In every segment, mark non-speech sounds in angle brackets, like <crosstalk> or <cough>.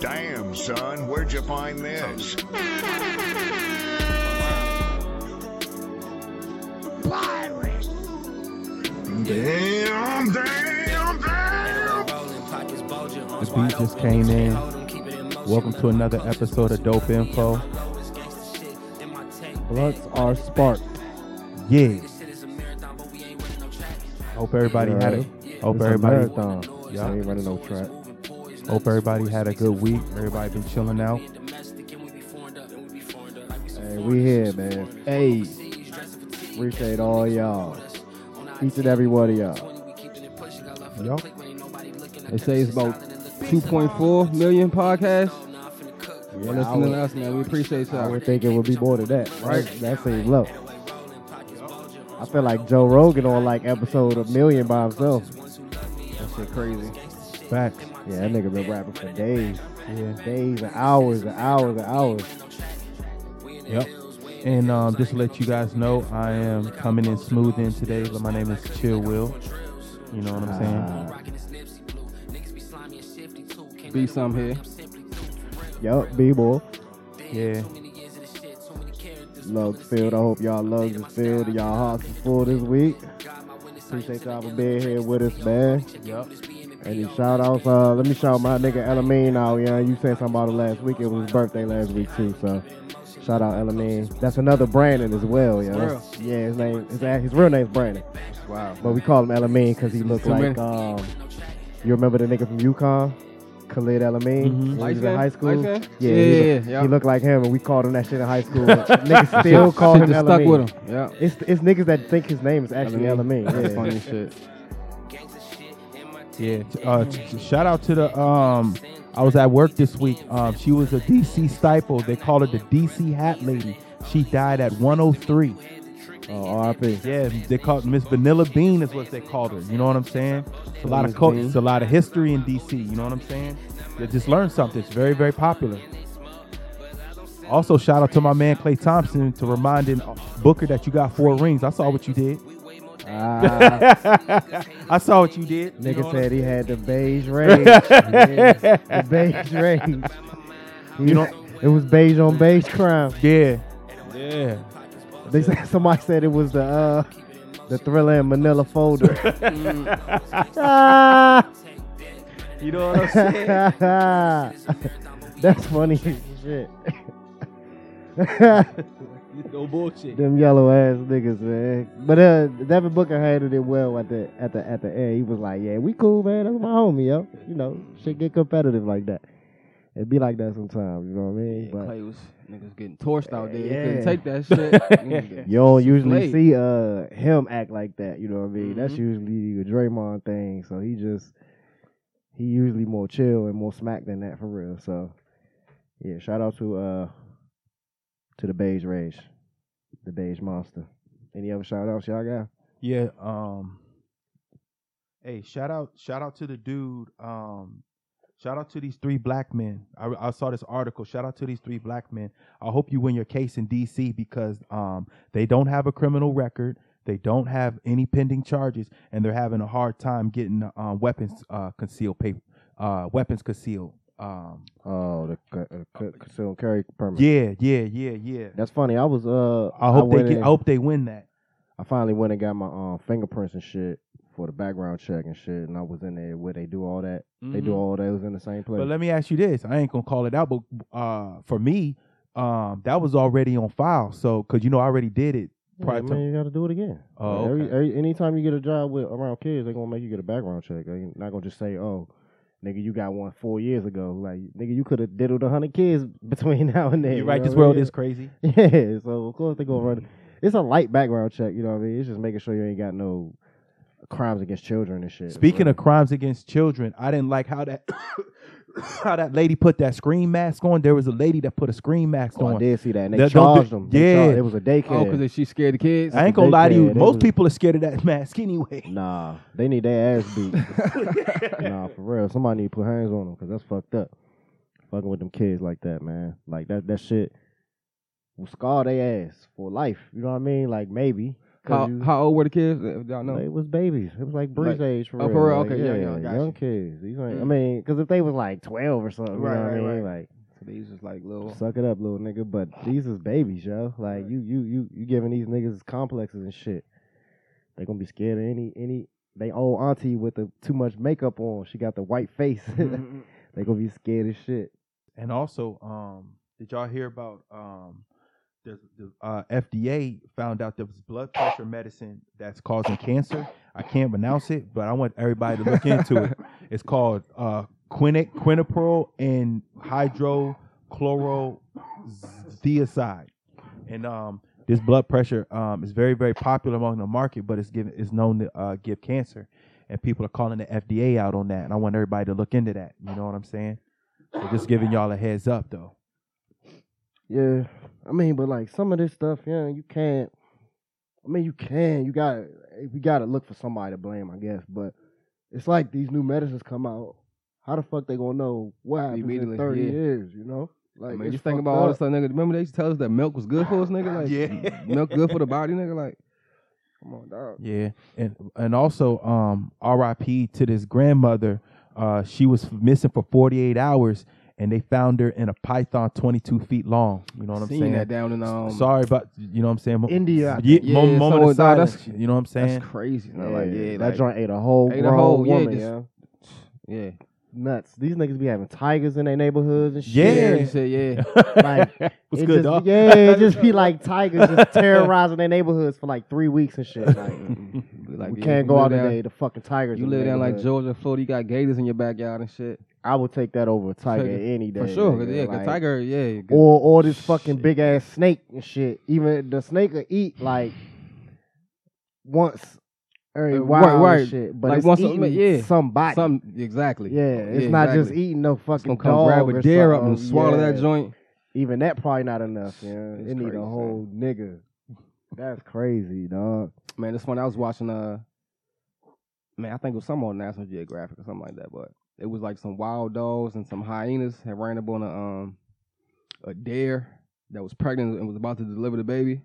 Damn, son, where'd you find this? Damn, damn, damn! The beat just came in. Welcome to another episode of Dope Info. Blunts are sparked. Yeah. Hope everybody had it. Hope It's a everybody marathon. Yeah. I ain't running no track. Hope everybody had a good week. Everybody been chilling out. Hey, we here, man. Hey, appreciate all y'all. Each and every one of y'all. Yup. They say it's about 2.4 million podcasts. Yeah, listening to us, man. We appreciate I y'all. would think it would be more than that, right? That seems low. I feel like Joe Rogan on like episode a million by himself. That shit crazy. Facts. Yeah, that nigga been rapping for days, Yeah. days and hours and hours and hours. Yep. And um, just to let you guys know, I am coming in smooth in today. But my name is Chill Will. You know what I'm saying? Uh, Be some here. yup, B-boy. Yeah. Lugs filled. I hope y'all lugs is filled and y'all hearts is full this week. Appreciate y'all for being here with us, man. Yep. Any shout outs? Uh, let me shout my nigga Elamine out, yeah. You said something about it last week. It was his birthday last week too, so shout out Elamine. That's another Brandon as well, yeah. Real? Yeah, his name his, his real name's Brandon. Wow. But we call him Elamine because he looked like um you remember the nigga from UConn? Khalid El-Amin. Mhm. When he was in high school. Yeah, Yeah, he, yeah, look- yeah. he looked like him and we called him that shit in high school. <laughs> Niggas still call <laughs> him Elamine. stuck with him. Yeah. It's it's niggas that think his name is actually Elamine. That's Yeah. funny shit. Yeah. Uh, shout out to the um. I was at work this week. Um, she was a DC Stiple. They call her the DC Hat Lady. She died at 103. Oh, R.I.P. Yeah, they called Miss Vanilla Beane is what they called her. You know what I'm saying? It's a lot of Beane. it's a lot of history in DC. You know what I'm saying? They just learned something. It's very very popular. Also, shout out to my man Klay Thompson to reminding Booker that you got four rings. I saw what you did. Ah. <laughs> I saw what you did. You know Nigga said he had the beige <laughs> rage. Yeah, the beige rage. You know- it was beige on beige crime. Yeah. Yeah. They said somebody said it was the uh the thriller in Manila folder. Ah. <laughs> You know what I'm saying? That's funny shit. <laughs> no bullshit. Them yellow ass niggas, man. But uh, Devin Booker handled it well at the at the at the end. He was like, "Yeah, we cool, man. That's my homie, yo. You know, shit get competitive like that. It be like that sometimes. You know what I mean? Yeah, but Klay was niggas getting torched out there. They Yeah. couldn't take that <laughs> shit. You don't usually Played. see uh him act like that. You know what I mean? That's Mhm. usually a Draymond thing. So he just he usually more chill and more smack than that for real. So yeah, shout out to uh to the beige rage, the beige monster. Any other shout outs y'all got? Yeah. Um. Hey, shout out! Shout out to the dude. Um. Shout out to these three black men. I, I saw this article. Shout out to these three black men. I hope you win your case in D.C. because um they don't have a criminal record. They don't have any pending charges, and they're having a hard time getting uh, weapons uh, concealed paper, uh, weapons concealed. Um, Oh, the c- uh, c- concealed carry permit. yeah, yeah, yeah, yeah. That's funny. I was uh I hope they get. in- I hope they win that. I finally went and got my um fingerprints and shit for the background check and shit, and I was in there where they do all that. They do Mhm. all that. It was in the same place. But let me ask you this: I ain't gonna call it out, but uh, for me, um, that was already on file. So, cause you know, I already did it Yeah, prior man, to. you got to do it again. Oh, Like, every, every, anytime you get a job with around kids, they're gonna make you get a background check. They're not gonna just say, "Oh, nigga, you got one four years ago." Like, nigga, you could have diddled a hundred kids <laughs> between now and then. You're you right. know This world mean? is crazy. <laughs> Yeah, so of course they gonna run. Mm. It's a light background check. You know what I mean? It's just making sure you ain't got no crimes against children and shit. Speaking Really. of crimes against children, I didn't like how that <laughs> how that lady put that screen mask on. There was a lady that put a screen mask Oh, I on. did see that. And they That charged them. They yeah. charged- it was a daycare. Oh, because she scared the kids. I ain't gonna lie to you. they Most was- people are scared of that <laughs> mask anyway. Nah, they need their ass beat. <laughs> nah, for real. Somebody need to put hands on them because that's fucked up. Fucking with them kids like that, man. Like that that shit will scar their ass for life. You know what I mean? Like maybe. How, you- how old were the kids? If y'all know. They was babies. It was like Bree's Like- age for oh, real. for real? Like, Okay, yeah, yeah, yeah, got young you. kids. These ain't, I Mm. mean, because if they was like twelve or something, Right, you know what I right, mean? right. Like, So these just like little. suck it up, little nigga. But these is babies, yo. Like Right. you, you, you, you giving these niggas complexes and shit. They gonna be scared of any, any. They old auntie with the too much makeup on. She got the white face. Mm-hmm. <laughs> they gonna be scared as shit. And also, um, did y'all hear about um, the, the uh, FDA found out there was blood pressure medicine that's causing cancer. I can't pronounce it, but I want everybody to look into it. <laughs> It's called uh, quinic, quinapril and hydrochlorothiazide. And um, this blood pressure um, is very, very popular among the market, but it's given it's known to uh, give cancer. And people are calling the FDA out on that. And I want everybody to look into that. You know what I'm saying? So just giving y'all a heads up, though. Yeah, I mean, but like some of this stuff, yeah, you can't. I mean, you can. You got. to We got to look for somebody to blame, I guess. But it's like these new medicines come out. How the fuck they gonna know what happens Immediately, in thirty yeah. years? You know, like I mean, it's just think fucked about all this stuff, nigga. Remember they used to tell us that milk was good for us, nigga? <laughs> Like, Yeah. <laughs> milk good for the body, nigga? Like, come on, dog. Yeah, and and also, um, R.I.P. to this grandmother. Uh, she was missing for 48 hours, and they found her in a python 22 feet long. You know what I'm Seen saying? that down in um. Sorry but you know what I'm saying. India, I Yeah, Yeah, moment so of dog, that's- You know what I'm saying? That's crazy. Yeah. Like, yeah, that like, joint ate a whole ate a grown whole- yeah, woman. just- yeah, <sniffs> Yeah. nuts. These niggas be having tigers in their neighborhoods and shit. Yeah. Yeah, you said yeah. <laughs> Like, What's it good, just, dog? Yeah, it just be <laughs> like tigers just terrorizing their neighborhoods for like three weeks and shit. Like, <laughs> like, we yeah, can't go live out down- today. The fucking tigers. You live down like neighborhood. Georgia, Florida. You got gators in your backyard and shit. I would take that over a tiger Tiger, any day. For sure. nigga, yeah, like- tiger. Yeah. or or this fucking Shit. big ass snake and shit. Even the snake will eat like once every while right, shit. But Like it's once eating yeah. somebody. Something exactly. yeah, it's not just eating no It's fucking gonna come dog grab or a deer up and swallow that joint. Even that probably not enough. Yeah, It's it need a whole nigga. That's crazy, dog. Man, this one I was watching. Uh, man, I think it was some on National Geographic or something like that. But it was like some wild dogs and some hyenas had ran up on a um a deer that was pregnant and was about to deliver the baby.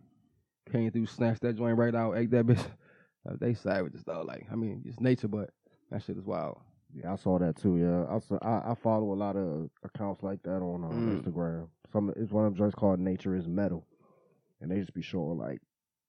Came through, snatched that joint right out, ate that bitch. <laughs> They savages though. Like I mean, it's nature, but that shit is wild. Yeah, I saw that too. Yeah, I saw, I, I follow a lot of accounts like that on uh, Mm. Instagram. Some it's one of them joints called Nature is Metal, and they just be showing like,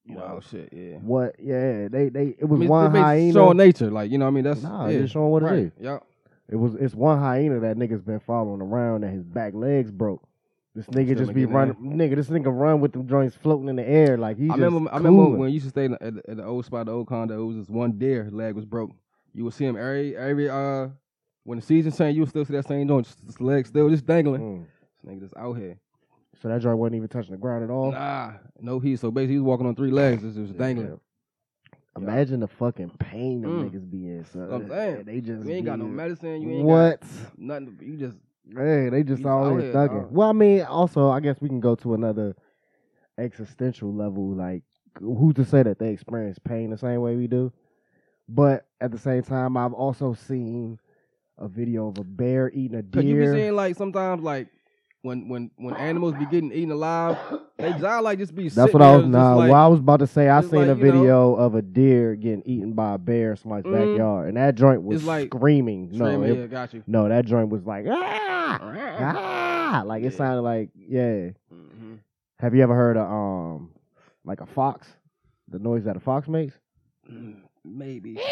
you Wow, know, shit, yeah. what? Yeah, they they it I was mean, one basically hyena. showing nature, like you know, what I mean, that's Nah, yeah. just showing what right. it is. Yep. It was it's one hyena that nigga's been following around and his back legs broke. This nigga Still just be running, nigga. This nigga run with them joints floating in the air like he I just remember, I remember when you used to stay at, the, at the old spot, the old condo. It was this one deer leg was broke. You would see him every every uh when the season changed. You would still see that same joint, just his leg still just dangling. Mm. This nigga just out here. So that joint wasn't even touching the ground at all. Nah, no heat. So basically, he was walking on three legs. Just, just dangling. Imagine the fucking pain them Mm. niggas be in. So That's what I'm saying. They just You ain't got no medicine. You ain't What? got nothing. You just Hey, they just He's all out in here, thugging. dog. Well, I mean, also, I guess we can go to another existential level. Like, who's to say that they experience pain the same way we do? But at the same time, I've also seen a video of a bear eating a Cause you be deer. seeing like sometimes like when when when animals be getting eaten alive, they <coughs> just like just be. That's sitting what I was. Nah, like, what I was about to say. I seen like, a you know- video of a deer getting eaten by a bear in somebody's Mhm. backyard, and that joint was like screaming. No, screaming, it- yeah, got you. no, that joint was like ah, ah, <laughs> like it Yeah. sounded like yeah. Mhm. Have you ever heard of um like a fox? The noise that a fox makes? Mm, Maybe. <laughs>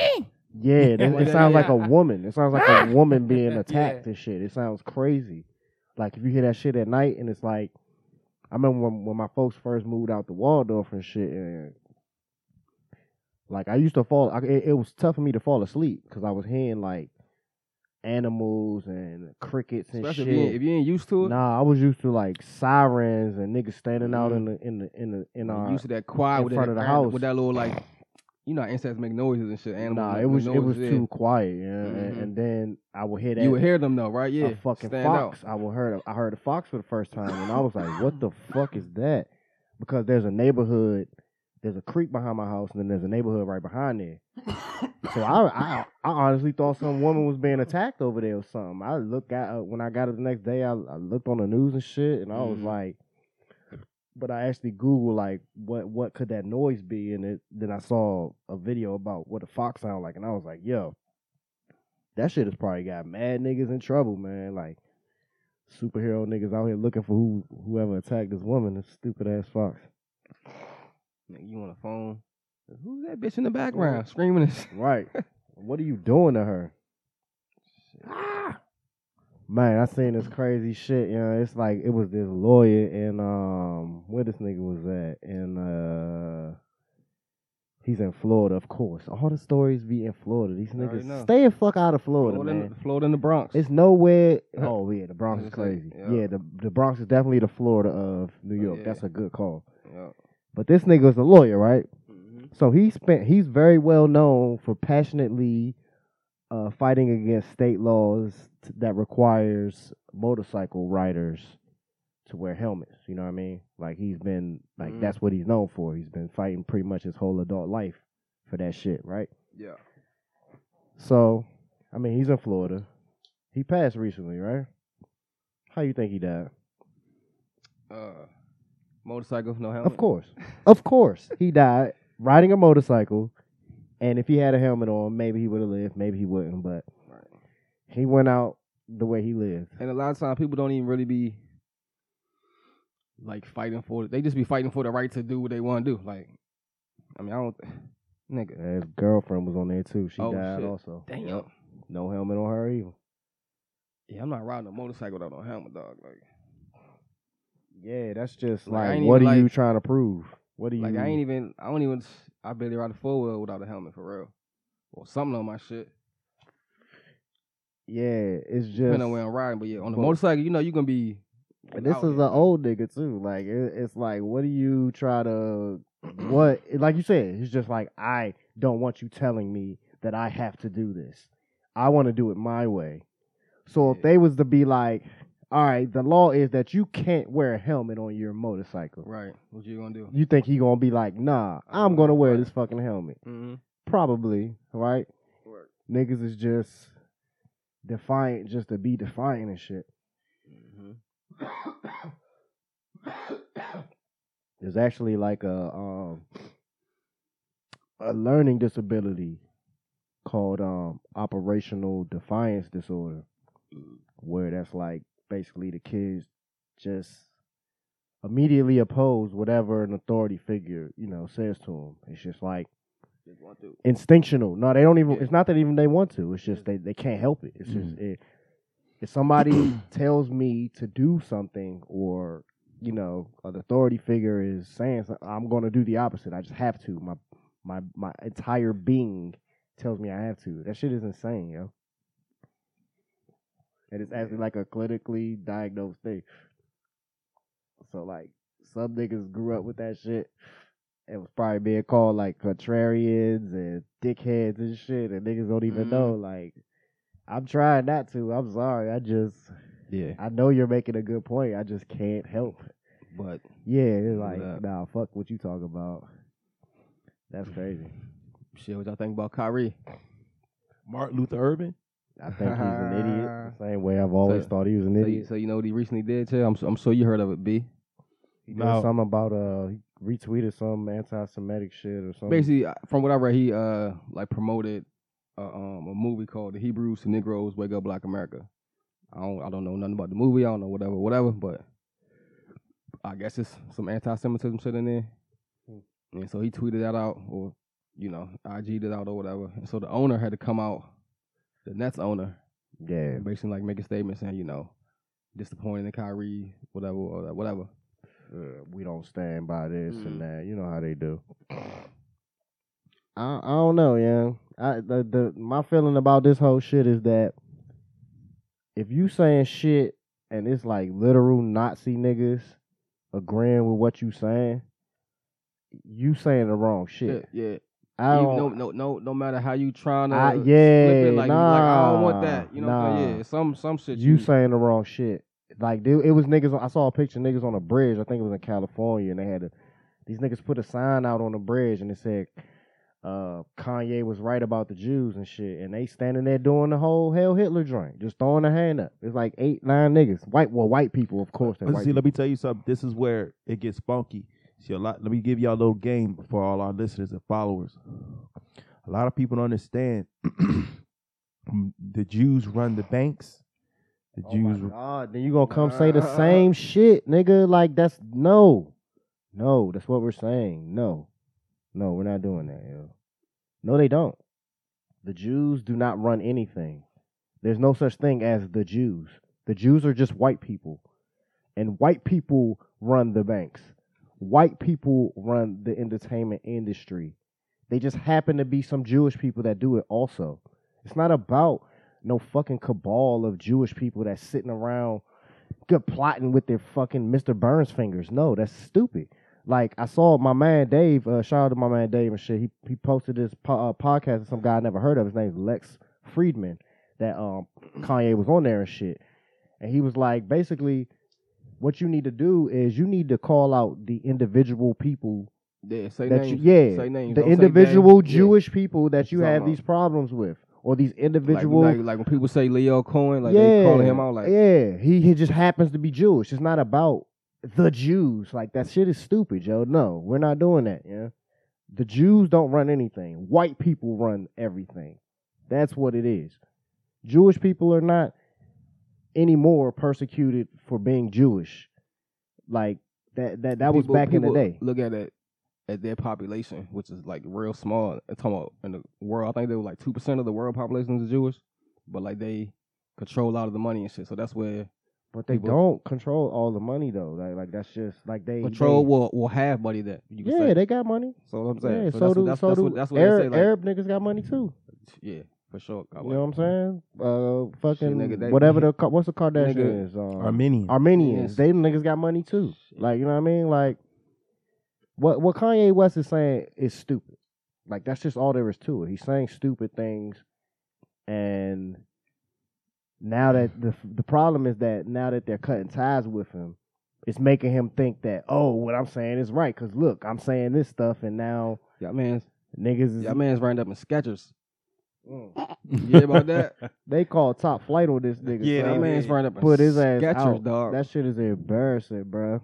Yeah, <laughs> it, it sounds yeah. like a woman. It sounds like a woman being Yeah. attacked and shit. It sounds crazy. Like if you hear that shit at night and it's like I remember when, when my folks first moved out to Waldorf and shit and like I used to fall I, it, it was tough for me to fall asleep because I was hearing like animals and crickets and Especially shit. if you, ain't, if you ain't used to it. Nah, I was used to like sirens and niggas standing out mm-hmm. in the in the in the in our used to that quiet in front that of the house. with that little like, you know, insects make noises and shit. Animals Nah, it was it was too quiet, yeah. And, Mhm. and then I would hear that You would hear them though, right? Yeah, a fucking stand fox. out. I would heard I heard a fox for the first time, and I was like, "What the fuck is that?" Because there's a neighborhood, there's a creek behind my house, and then there's a neighborhood right behind there. so I, <laughs> I I honestly thought some woman was being attacked over there or something. I look at uh, when I got it the next day. I, I looked on the news and shit, and I was Mhm. like, but I actually Googled like what what could that noise be, and it then I saw a video about what a fox sound like, and I was like, yo, that shit has probably got mad niggas in trouble, man. Like superhero niggas out here looking for who whoever attacked this woman, this stupid ass fox. Nigga, you on the phone? Who's that bitch in the background screaming? This? Right. <laughs> what are you doing to her? Ah! Man, I seen this crazy shit. You know, it's like it was this lawyer in um where this nigga was at in uh he's in Florida, of course. All the stories be in Florida. These niggas stay the fuck out of Florida, Florida, man. in, Florida in the Bronx. It's nowhere. Oh yeah, the Bronx is like- crazy. yeah. Yeah, the the Bronx is definitely the Florida of New Oh, York. yeah. That's a good call. yeah. But this nigga was a lawyer, right? Mhm. So he spent. He's very well known for passionately uh, fighting against state laws that requires motorcycle riders to wear helmets. You know what I mean? Like he's been like Mhm. that's what he's known for. He's been fighting pretty much his whole adult life for that shit, right? Yeah. So, I mean, he's in Florida. He passed recently, right? How you think he died? Uh, motorcycle, no helmet. Of course, <laughs> of course, he died riding a motorcycle. And if he had a helmet on, maybe he would have lived. Maybe he wouldn't. But. He went out the way he lived. And a lot of times people don't even really be like fighting for it. They just be fighting for the right to do what they want to do. Like, I mean, I don't, <sighs> nigga. His girlfriend was on there too. She Oh, died shit. also. Damn. Yep. No helmet on her either. Yeah, I'm not riding a motorcycle without no helmet, dog. Like, Yeah, that's just Like, like, what are you trying to prove? What do you? like I ain't even. I don't even. I barely ride a four wheel without a helmet for real, or something on my shit. Yeah, it's just. Depending on where I'm riding, but yeah, on the Well- motorcycle, you know, you're gonna be. And this is an old nigga too. Like it, it's like, what do you try to? What? Like you said, it's just like I don't want you telling me that I have to do this. I want to do it my way. So if they was to be like, all right, the law is that you can't wear a helmet on your motorcycle. Right. What you gonna do? You think he gonna be like, nah, I'm Uh, gonna wear right. this fucking helmet? Mm-hmm. Probably, right? Right. Niggas is just defiant, just to be defiant and shit. Mm-hmm. There's actually like a um a learning disability called um operational defiance disorder where that's like basically the kids just immediately oppose whatever an authority figure you know says to them it's just like Just want to. Instinctual. No they don't even Yeah. it's not that even they want to it's just they, they can't help it. It's just mm-hmm. it, if somebody <clears throat> tells me to do something or you know an authority figure is saying something, i'm going to do the opposite. I just have to. My my my entire being tells me i have to. That shit is insane yo. And it's actually like a clinically diagnosed thing. So like some niggas grew up with that shit it was probably being called like contrarians and dickheads and shit, and niggas don't even Mhm. know. Like, I'm trying not to. I'm sorry. I just, Yeah, I know you're making a good point. I just can't help. but Yeah, it's like, that. nah, fuck what you talk about. That's crazy. shit, what y'all think about Kyrie? Martin Luther Urban. I think he's an idiot. The <laughs> same way I've always So- thought he was an So you, idiot. so you know what he recently did, Chill? I'm, so- I'm sure you heard of it, B. He did No. something about uh, retweeted some anti-Semitic shit or something. Basically, from what I read, he uh like promoted uh, um a movie called The Hebrews to Negroes Wake Up Black America. I don't I don't know nothing about the movie. I don't know whatever whatever, but I guess it's some anti-Semitism shit in there. Hmm. And so he tweeted that out, or you know, IG'd it out or whatever. And so the owner had to come out, the Nets owner, yeah, basically like make a statement saying, you know, disappointed in Kyrie, whatever, or whatever. Uh, we don't stand by this Mm. and that. You know how they do. I I don't know, yeah. I the, the my feeling about this whole shit is that if you saying shit and it's like literal Nazi niggas agreeing with what you saying, you saying the wrong shit. Yeah, yeah. I don't. no, no, no, no matter how you trying to, I- flip yeah, it, like, like I don't want that. You know, what I'm saying? nah. yeah, some some shit. you saying the wrong shit. Like dude, it was niggas. I saw a picture of niggas on a bridge. I think it was in California, and they had a, these niggas put a sign out on the bridge, and it said, uh, Kanye was right about the Jews and shit, and they standing there doing the whole Hell Hitler joint, just throwing a hand up. It's like eight, nine niggas, white, well, white people, of course. see, let me tell you something. This is where it gets funky. See, a lot. Let me give y'all a little game for all our listeners and followers. A lot of people don't understand. <clears throat> the Jews run the banks. The Oh my Jews. God, then you gonna come say the same shit, nigga? Like that's no, no. That's what we're saying. No, no, we're not doing that. Yo. No, they don't. The Jews do not run anything. There's no such thing as the Jews. The Jews are just white people, and white people run the banks. White people run the entertainment industry. They just happen to be some Jewish people that do it also. It's not about no fucking cabal of Jewish people that's sitting around good plotting with their fucking Mr. Burns fingers. No, that's stupid. Like I saw my man Dave. Uh, shout out to my man Dave and shit. He he posted this po- uh, podcast of some guy I never heard of. His name's Lex Fridman. That um <clears throat> Kanye was on there and shit, and he was like basically, what you need to do is you need to call out the individual people Yeah, say that names. you, yeah, say names. the Don't individual names. Yeah. Jewish people that you Talking have these problems with, or these Like, individual like, like when people say Leo Cohen, like yeah, they calling him out like yeah, he, he just happens to be Jewish. It's not about the Jews. Like that shit is stupid, yo. No, we're not doing that. Yeah, the Jews don't run anything. White people run everything. That's what it is. Jewish people are not anymore persecuted for being Jewish. Like that that that was back in the day. Look at it at their population, which is like real small. I'm talking about in the world, I think they were like two percent of the world population is Jewish, but like they control a lot of the money and shit. So that's where But they people- don't control all the money though. Like like that's just like they control they- will will have money that you can Yeah, say. they got money. so what I'm saying. Yeah, so, so, that's, do that's, so that's do what that's what Arab, say. Like, Arab niggas got money too. yeah, for sure. I You know what I'm saying? Uh, fucking nigga, they- whatever the <laughs> what's the Kardashian Nigga, is? Um, Armenian. Armenians. Yes. They niggas got money too. Like you know what I mean? Like what what Kanye West is saying is stupid. Like that's just all there is to it. He's saying stupid things, and now that the the problem is that now that they're cutting ties with him, it's making him think that oh what I'm saying is right because look I'm saying this stuff and now Y'all man's niggas is y'all man's running up in Skechers. Mm. <laughs> You hear about that? <laughs> They call top flight on this nigga. Yeah, son. Y'all man's ran up put his ass Skechers, out. dog. That shit is embarrassing, bro.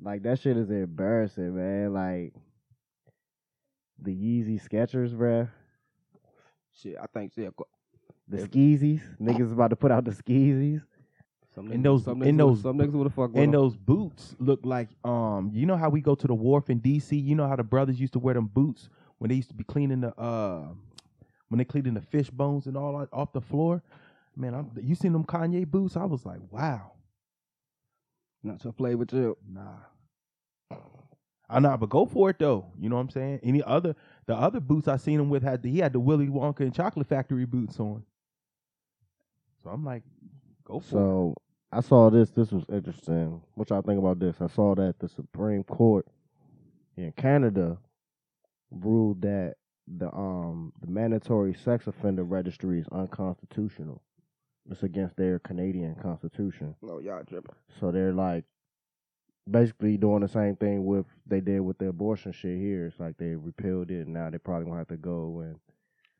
Like that shit is embarrassing, man. Like the Yeezy Skechers, bruh. shit, I think yeah. co- The skeezies. Niggas about to put out the skeezies. Some In niggas- those- some in niggas those- some niggas would have fucked with And 'em. those boots look like um you know how we go to the wharf in DC, you know how the brothers used to wear them boots when they used to be cleaning the uh when they cleaning the fish bones and all off the floor. Man, I'm, you seen them Kanye boots? I was like, wow, Not your flavor chill. nah. I know, but go for it though. You know what I'm saying? Any other the other boots I seen him with had the, he had the Willy Wonka and Chocolate Factory boots on. So I'm like, go for it. So I saw this. This was interesting. What y'all think about this? I saw that the Supreme Court in Canada ruled that the um the mandatory sex offender registry is unconstitutional. It's against their Canadian constitution. No, y'all tripping. So they're like basically doing the same thing with they did with the abortion shit here. It's like they repealed it and now they probably gonna have to go and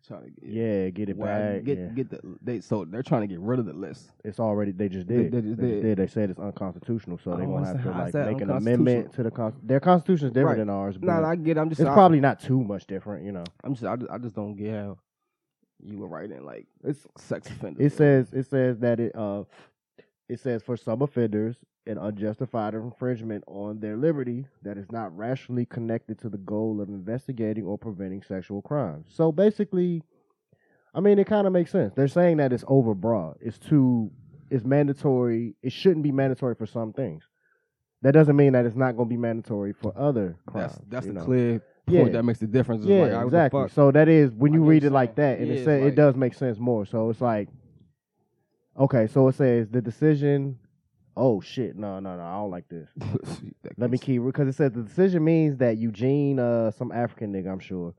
Trying to get, yeah, get it Well, back. Get yeah. get the they so they're trying to get rid of the list. It's already they just did. they They, just just did. did. They said it's unconstitutional, so they're don't oh, gonna have to like make an amendment to the con. Their constitution is different Right. than ours, but Nah, I get. I'm just. it's I, probably not too much different. You know, I'm just. I just, I just don't get how you were writing like it's sex offenders. it says it says that it uh it says for some offenders an unjustified infringement on their liberty that is not rationally connected to the goal of investigating or preventing sexual crimes. So basically, I mean, it kind of makes sense. They're saying that it's overbroad. It's too. It's mandatory. It shouldn't be mandatory for some things. That doesn't mean that it's not going to be mandatory for other crimes. that's that's the know? clear Yeah. point that makes the difference. It's Yeah, like, all right, the exactly. So that is when you what read it like that, and Yeah, it says like- it does make sense more. So it's like, okay, so it says the decision. Oh shit! No, no, no! I don't like this. <laughs> Let me keep because it says the decision means that Eugene, uh, some African nigga, I'm sure,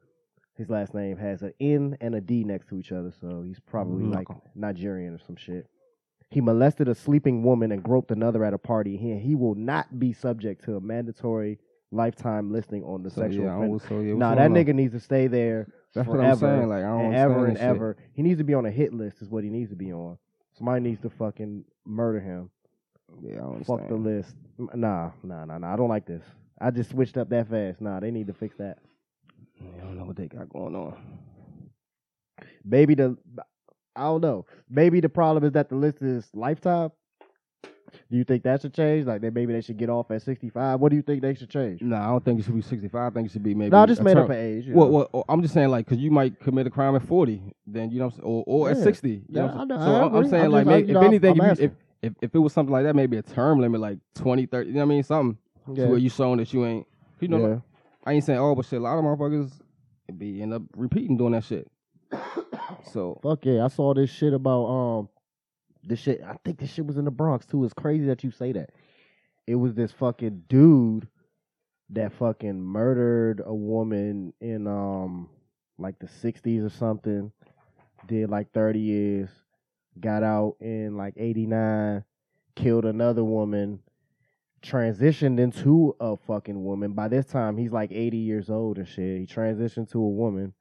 his last name has an N and a D next to each other, so he's probably Mm. like Nigerian or some shit. He molested a sleeping woman and groped another at a party. He he will not be subject to a mandatory lifetime listing on the So, sexual yeah, offender. so, yeah, Nah, that on? nigga needs to stay there That's what forever I'm saying. Like I don't and ever and shit. ever. He needs to be on a hit list. Is what he needs to be on. Somebody needs to fucking murder him. Yeah, Fuck the list. Nah, nah, nah, nah. I don't like this. I just switched up that fast. Nah, they need to fix that. I don't know what they got going on. Maybe the I don't know. Maybe the problem is that the list is lifetime. Do you think that should change? Like that maybe they should get off at sixty five. What do you think they should change? No, I don't think it should be 65. I think it should be maybe. No, I just made term- up an age. Well, know. well, oh, I'm just saying, like, because you might commit a crime at 40, then you know, or, or at 60. You Yeah, know what I'm I know? So I I'm- I'm saying, I'm like, just- I- maybe, if anything, if, you, if, if if it was something like that, maybe a term limit, like 20, 30, you know what I mean? Something Yeah. to where you showing that you ain't, you know, Yeah. like, I ain't saying, oh, but shit, a lot of motherfuckers be end up repeating doing that shit. <coughs> So, Fuck yeah, I saw this shit about um this shit I think this shit was in the Bronx too. It's crazy that you say that. It was this fucking dude that fucking murdered a woman in um like the sixties or something. Did like thirty years, got out in like eighty nine, killed another woman, transitioned into a fucking woman. By this time he's like eighty years old and shit. He transitioned to a woman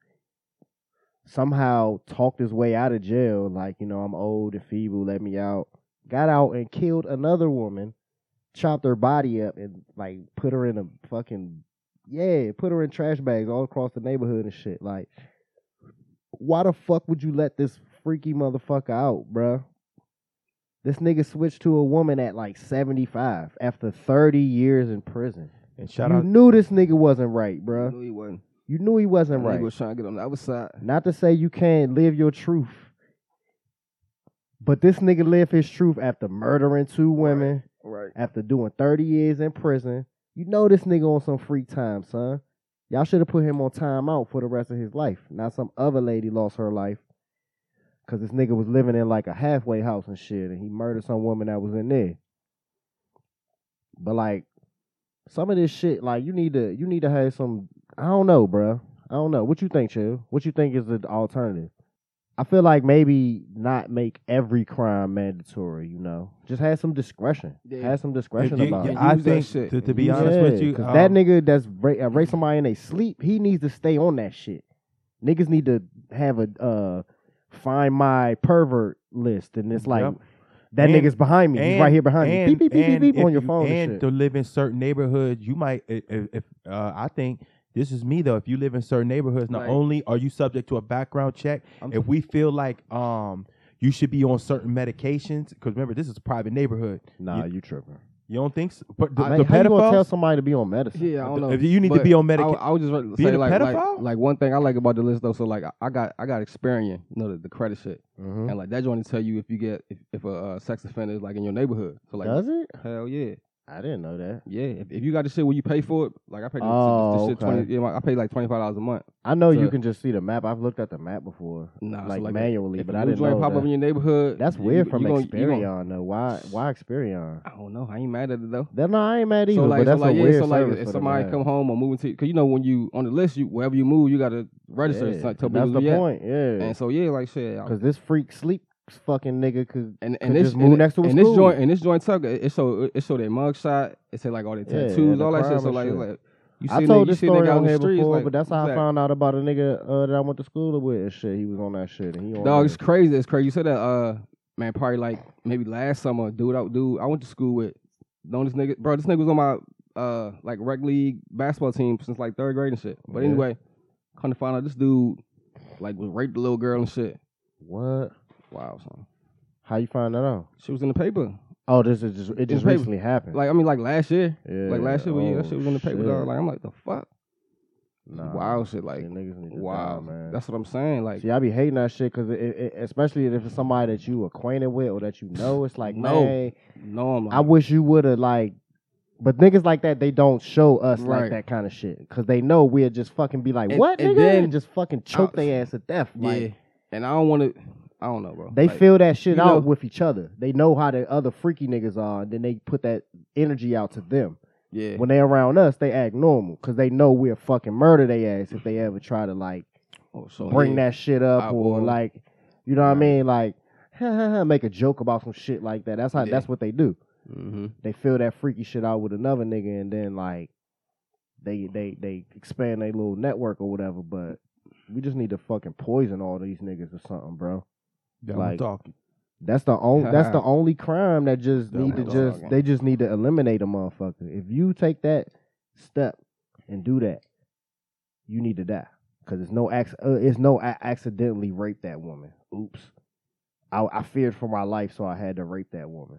somehow talked his way out of jail, like, you know, I'm old and feeble, let me out. Got out and killed another woman, chopped her body up and like put her in a fucking yeah, put her in trash bags all across the neighborhood and shit. Like, why the fuck would you let this freaky motherfucker out, bruh? This nigga switched to a woman at like 75 after 30 years in prison. And shout you out knew this nigga wasn't right, I bruh. knew he wasn't. You knew he wasn't right. was trying to get on the other side. Not to say you can't live your truth, but this nigga lived his truth after murdering two women, Right. after doing 30 years in prison. You know this nigga on some free time, son. Y'all should have put him on timeout for the rest of his life. Now some other lady lost her life because this nigga was living in like a halfway house and shit, and he murdered some woman that was in there. But like some of this shit, like you need to you need to have some. I don't know, bruh. I don't know. What you think, Chill? What you think is the alternative? I feel like maybe not make every crime mandatory. You know, just have some discretion. Yeah. Have some discretion You- about you- it. I think shit. to, to be Use honest with you, because um, that nigga that's ra- uh, rape somebody in their sleep, he needs to stay on that shit. Niggas need to have a uh, find my pervert list, and it's like Yep. that And- nigga's behind me. He's right here behind and, me. Beep beep beep beep beep on your you- phone and, And shit. to live in certain neighborhoods, you might. If, if uh, I think this is me though, if you live in certain neighborhoods, not Right. only are you subject to a background check, I'm- if we feel like um you should be on certain medications, because remember this is a private neighborhood. Nah, you, you tripping. you don't think? So? But the, Like, the how you gonna tell somebody to be on medicine? Yeah, I don't know. If you need to be on I, medication, I would just Being say a like, like pedophile? like one thing I like about the list though. So like I- I got I got Experian, you know the, the credit shit, Mhm. and like that joint to tell you if you get if, if a uh, sex offender is like in your neighborhood. So like Does it? hell yeah, I didn't know that. yeah. If, if you got the shit where you pay for it, like I pay the, Oh, the, the shit okay. twenty. Yeah, I pay like twenty five dollars a month. I know you can just see the map. I've looked at the map before, Nah, so like, like, manually, but I didn't know pop that. up in your neighborhood. That's weird you from you Experian, gonna- though. Why? Why Experian? I don't know. I ain't mad at it though. Then no, I ain't mad either. So like, but so that's like, a yeah, weird so like, if somebody come home or moving to, cause you know when you on the list, you wherever you move, you gotta register. Yeah, It's like, tell that's the at. point. Yeah, And so yeah, like shit. Because this freak sleep fucking nigga could and could and this just move and, next to and school. this joint and this joint tuck it, show it show their mug shot. It say like all their Yeah, tattoos, the all that shit. So and like, shit. like you I see told nigga, you this see story nigga out on in the here streets, before, like, but that's how I found out about a nigga uh, that I went to school with and shit. He was on that shit, and he on Dog, that. it's crazy. It's crazy. You said that, uh, man. Probably like maybe last summer, dude. Out, dude. I went to school with. Know this nigga, bro. This nigga was on my uh like rec league basketball team since like third grade and shit. But Yeah. anyway, come to find out, this dude like was raped a little girl and shit. What? Wow, son. How you find that out? She was in the paper. Oh, this is just it just paper. recently happened. Like I mean, like last year. yeah, Like last year, well, yeah, that oh, shit was in the oh, paper. Dog. Like I'm like the fuck. Nah, wild shit. Like yeah, niggas need to wow, man. That's what I'm saying. Like See, I be hating that shit because, especially if it's somebody that you acquainted with or that you know, it's like, No. man, no, like, I wish you would have like. But niggas like that, they don't show us like that kind of shit because they know we'll just fucking be like, And- what, and nigga, then- and just fucking choke their ass to death. yeah. Like and I don't want to. I don't know, bro. they Like, feel that shit out know- with each other. They know how the other freaky niggas are, and then they put that energy out to them. Yeah. When they around us, they act normal because they know we'll fucking murder their ass if they ever try to like Oh, so bring yeah. that shit up I or will. like, you know what I mean? Like, <laughs> make a joke about some shit like that. That's how. Yeah. That's what they do. Mm-hmm. They feel that freaky shit out with another nigga, and then like, they they they expand their little network or whatever. But we just need to fucking poison all these niggas or something, bro. Like- talking. That's the only that's the <laughs> only crime that just need to just dogging. they just need to eliminate a motherfucker. If you take that step and do that, you need to die because it's no acc- uh, it's no a- accidentally rape that woman. Oops, I, I feared for my life, so I had to rape that woman.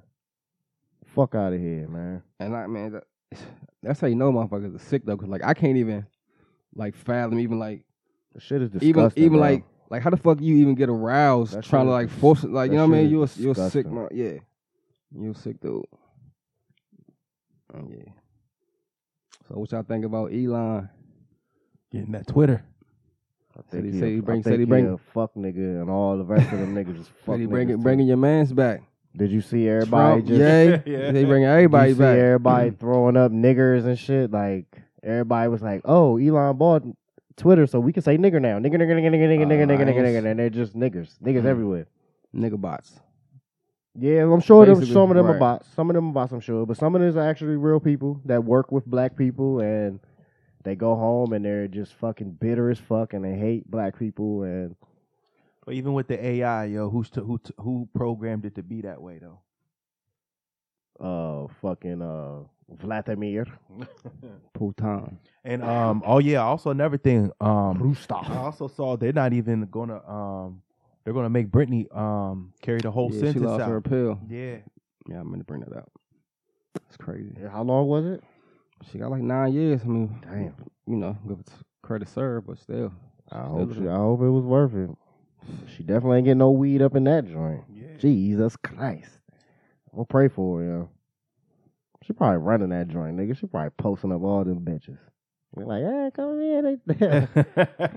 Fuck out of here, man. And I man, that, <sighs> that's how you know motherfuckers are sick though, cause like I can't even like fathom even like The shit is disgusting. even even bro. like like how the fuck you even get aroused That trying to like force it like you know what I mean? You're you're sick man, yeah. You're sick dude. Oh, yeah. So what y'all think about Elon? Getting that Twitter. I Said he- think said he he, bring- said he he bring- a fuck nigga, and all the rest of them niggas is <laughs> fuck Said he niggas. bringing bringing your man's back. Did you see everybody Trump, just yay. <laughs> Yeah. They bringing Did everybody you see back. everybody <clears throat> throwing up niggers and shit? Like everybody was like, "Oh, Elon bought Twitter, so we can say nigger now. Nigger, nigger, nigger, nigger, nigger, nigger, nigger, nigger, nigger," and they're just niggers, niggas Mm. everywhere. Nigga bots. Yeah, I'm sure them, Basically, some of them are right. bots. Some of them are bots, I'm sure, but some of them are actually real people that work with black people and they go home and they're just fucking bitter as fuck and they hate black people and But even with the AI, yo, who's to, who t- who programmed it to be that way though? uh fucking uh Vladimir <laughs> Putin. And um, oh yeah, also another thing. Um, I also saw they're not even gonna um, they're gonna make Brittney um carry the whole yeah, she sentence lost her out. appeal. Yeah, Yeah, I'm gonna bring that up. It's crazy. How long was it? She got like nine years. I mean, Damn. you know, give it credit served, but still. I Still hope, she, I hope it was worth it. She definitely ain't getting no weed up in that joint. yeah. Jesus Christ. We'll pray for her, yo. She probably running that joint, nigga. She probably posting up all them bitches. They're like, hey, come here. They <laughs>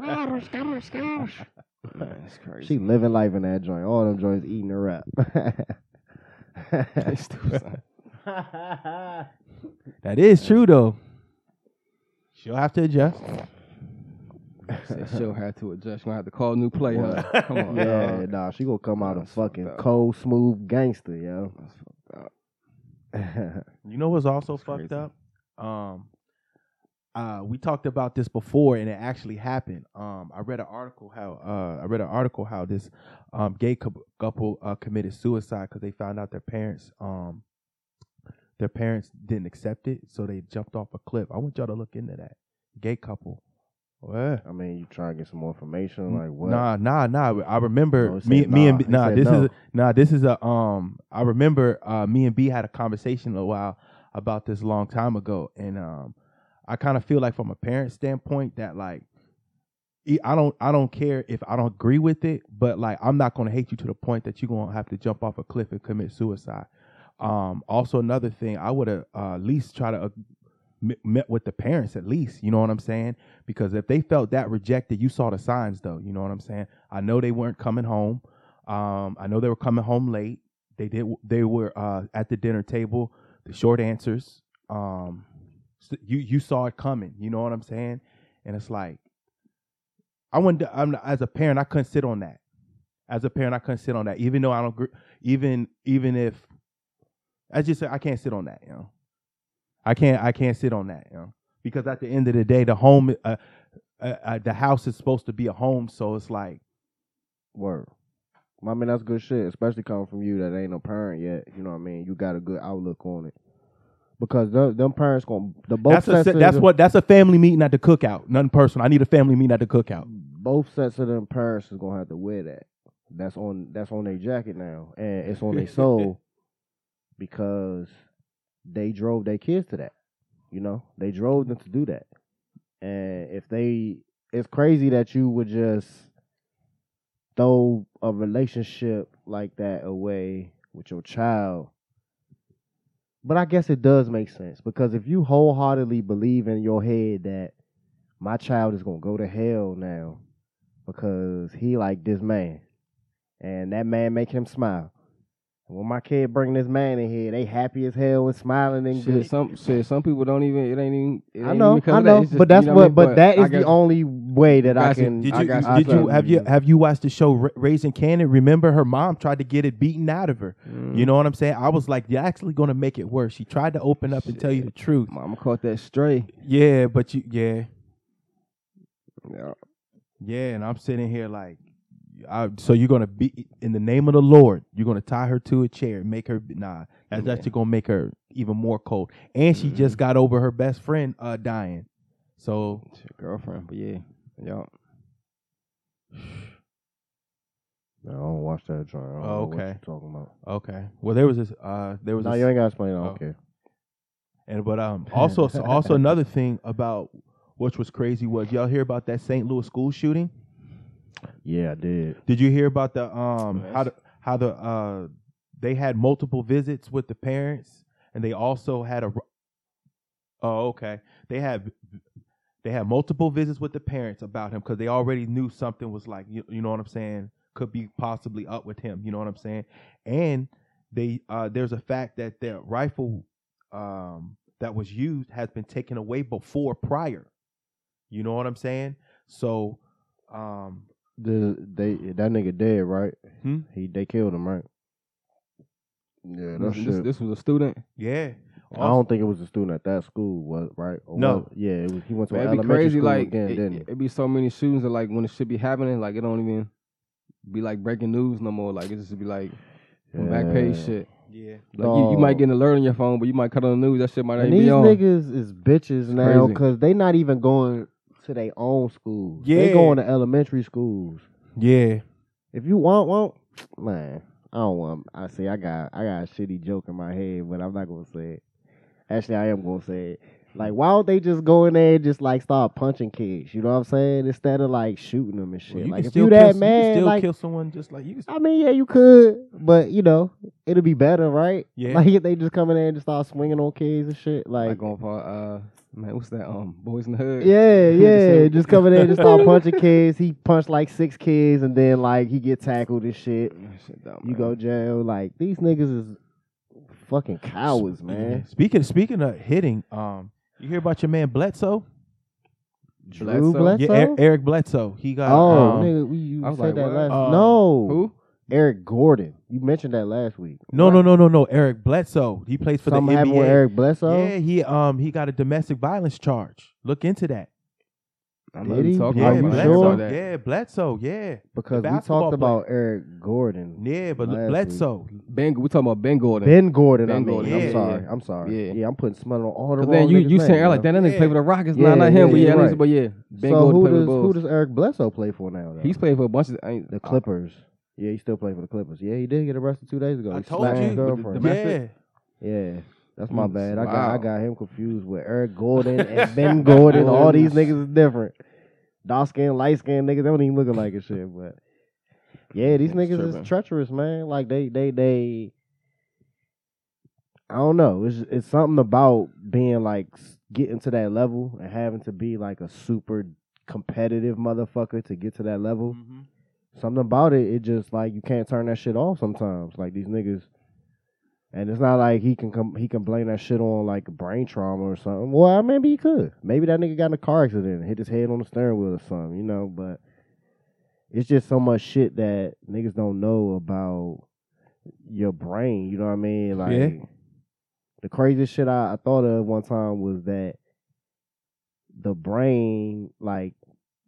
Man, it's crazy. she living life in that joint. All them joints eating her up. They stupid, <laughs> that is true though. She'll have to adjust. She'll have to adjust. Gonna have to call a new play. Huh? Come on, yeah, dog. nah, she gonna come out a fucking cold, smooth gangster, yo. That's fucked up. You know what's also That's fucked crazy. up? Um, uh, we talked about this before, and it actually happened. Um, I read an article how uh, I read an article how this um, gay cou- couple uh, committed suicide because they found out their parents um, their parents didn't accept it, so they jumped off a cliff. I want y'all to look into that gay couple. Well, I mean, you trying to get some more information? Like what? Nah, nah, nah. I remember he me, me nah. and B, nah. This no. is nah. This is a um. I remember uh, me and B had a conversation a while about this a long time ago, and um, I kind of feel like from a parent standpoint that like, I don't I don't care if I don't agree with it, but like I'm not gonna hate you to the point that you're gonna have to jump off a cliff and commit suicide. Um, also another thing, I would have uh, at least try to uh, met with the parents at least. You know what I'm saying? Because if they felt that rejected, you saw the signs though. You know what I'm saying? I know they weren't coming home. Um, I know they were coming home late. They did. They were uh, at the dinner table. The short answers. Um, you you saw it coming. You know what I'm saying? And it's like, I wouldn't. I'm as a parent, I couldn't sit on that. As a parent, I couldn't sit on that. Even though I don't. Even even if I just I can't sit on that. You know, I can't. I can't sit on that. You know, because at the end of the day, the home, uh, uh, uh, the house is supposed to be a home. So it's like, Word. I mean, that's good shit, especially coming from you that ain't no parent yet. You know what I mean? You got a good outlook on it. Because them, them parents going to the both that's a, sets se- of that's what that's a family meeting at the cookout. Nothing personal. I need a family meeting at the cookout. both sets of them parents is gonna have to wear that. That's on that's on their jacket now, and it's on their <laughs> soul because they drove their kids to that. You know, they drove them to do that, and if they, it's crazy that you would just throw a relationship like that away with your child. But I guess it does make sense because if you wholeheartedly believe in your head that my child is gonna go to hell now because he like this man, and that man make him smile. When my kid bring this man in here, they happy as hell and smiling and Shit, good. some shit, some people don't even. It ain't even. It I know, even I of that. know, just, but that's you know what. I mean? But that I is the got- only way that I got you. can. Did I you got I did you have you have you watched the show Ra- Raising Kanan? Remember her mom tried to get it beaten out of her. Mm. You know what I'm saying? I was like, you're actually gonna make it worse. She tried to open up and tell you the truth. Mama caught that stray. Yeah, but you yeah. Yeah. Yeah, and I'm sitting here like, I, so you're gonna be in the name of the Lord. You're gonna tie her to a chair and make her nah. That's Yeah. actually gonna make her even more cold. And she just got over her best friend uh dying. So It's your girlfriend, but yeah, yeah. <sighs> No, I don't watch that joint. I don't Oh, know what okay. talking about. okay, well there was this uh there was No, this, you ain't gotta explain. it. I Oh. don't care. and but um also so also <laughs> another thing about which was crazy was y'all hear about that St. Louis school shooting? Yeah, I did. Did you hear about the um Yes. how the how the uh they had multiple visits with the parents and they also had a oh okay. They had they had multiple visits with the parents about him because they already knew something was like you, you know what I'm saying? Could be possibly up with him you know what I'm saying? And they uh there's a fact that their rifle um that was used has been taken away before prior. You know what I'm saying? So um The they that nigga dead, right? Hmm? He they killed him, right? Yeah, that This, shit. this, this was a student. yeah I don't think it was a student at that school, was right? Or No. was- yeah, it was, he went to Man, an it'd be elementary crazy. school Like again, it, didn't he? would be so many shootings that like when it should be happening, like it don't even be like breaking news no more. Like it just be like some back page Yeah. shit. yeah Like you, you might get an alert on your phone, but you might cut on the news. That shit might not And even these be on. niggas is bitches now crazy. because they not even going to their own schools. Yeah. They going to elementary schools. yeah If you want, want, man, I don't want. I say I got, I got a shitty joke in my head, but I'm not gonna say it. Actually, I am gonna say it. Like, why don't they just go in there and just like start punching kids? You know what I'm saying? Instead of like shooting them and shit. Well, you like, can if still you kill, that you can still like, kill someone just like you. Can, I mean, yeah, you could, but you know, it'll be better, right? Yeah. <laughs> Like if they just come in there and just start swinging on kids and shit, like like. going for uh man, what's that? Um, boys in the hood. Yeah, <laughs> yeah. Just come in there and just start <laughs> punching kids. He punched like six kids and then like he get tackled and shit. Shit dumb, You man. go jail. Like these niggas is fucking cowards, Yeah. man. Speaking speaking of hitting, um, you hear about your man Bledsoe? Drew Bledsoe? Bledsoe. Yeah, Eric, Eric Bledsoe. He got oh, um, nigga, we you I said like, that what? last. Uh, no, Who? Eric Gordon. You mentioned that last week. no no no no no Eric Bledsoe. He plays for Something the happened NBA. with Eric Bledsoe. Yeah, he um he got a domestic violence charge. Look into that. I'm Did he? talking Yeah, Are you about Bledsoe. sure? that. Yeah, Bledsoe. Yeah, because we basketball talked about Eric Gordon. yeah, but Last week. Bledsoe. Ben, we talking about Ben Gordon. Ben Gordon. I Ben mean, Gordon, I'm sorry. yeah. I'm sorry. Yeah. Yeah, I'm putting smell on all the Cause wrong then you niggas' you names, saying like that, that nigga Yeah. play for the Rockets, Yeah, nah, not him, yeah, but yeah, you're I know- right. but yeah, Ben so Gordon who play for the does who does Eric Bledsoe play for now? Though? He's played for a bunch of the Clippers. Yeah, he still playing for the Clippers. Yeah, he did get arrested two days ago. I He told slapped you. his But the girlfriend. Yeah, Yeah, that's my Mm, bad. I got I got him confused with Eric <laughs> Gordon and Ben Gordon. All these niggas is different. Dark skin, light skin niggas. They don't even look alike and shit. But yeah, these Niggas niggas tripping. is treacherous, man. Like they they they. I don't know. It's it's something about being like getting to that level and having to be like a super competitive motherfucker to get to that level Mhm. Something about it, it just like you can't turn that shit off sometimes. Like these niggas, and it's not like he can come he can blame that shit on like brain trauma or something. Well, maybe he could. Maybe that nigga got in a car accident, and hit his head on the steering wheel or something, you know. But it's just so much shit that niggas don't know about your brain. You know what I mean? Like Yeah. the craziest shit I, I thought of one time was that the brain like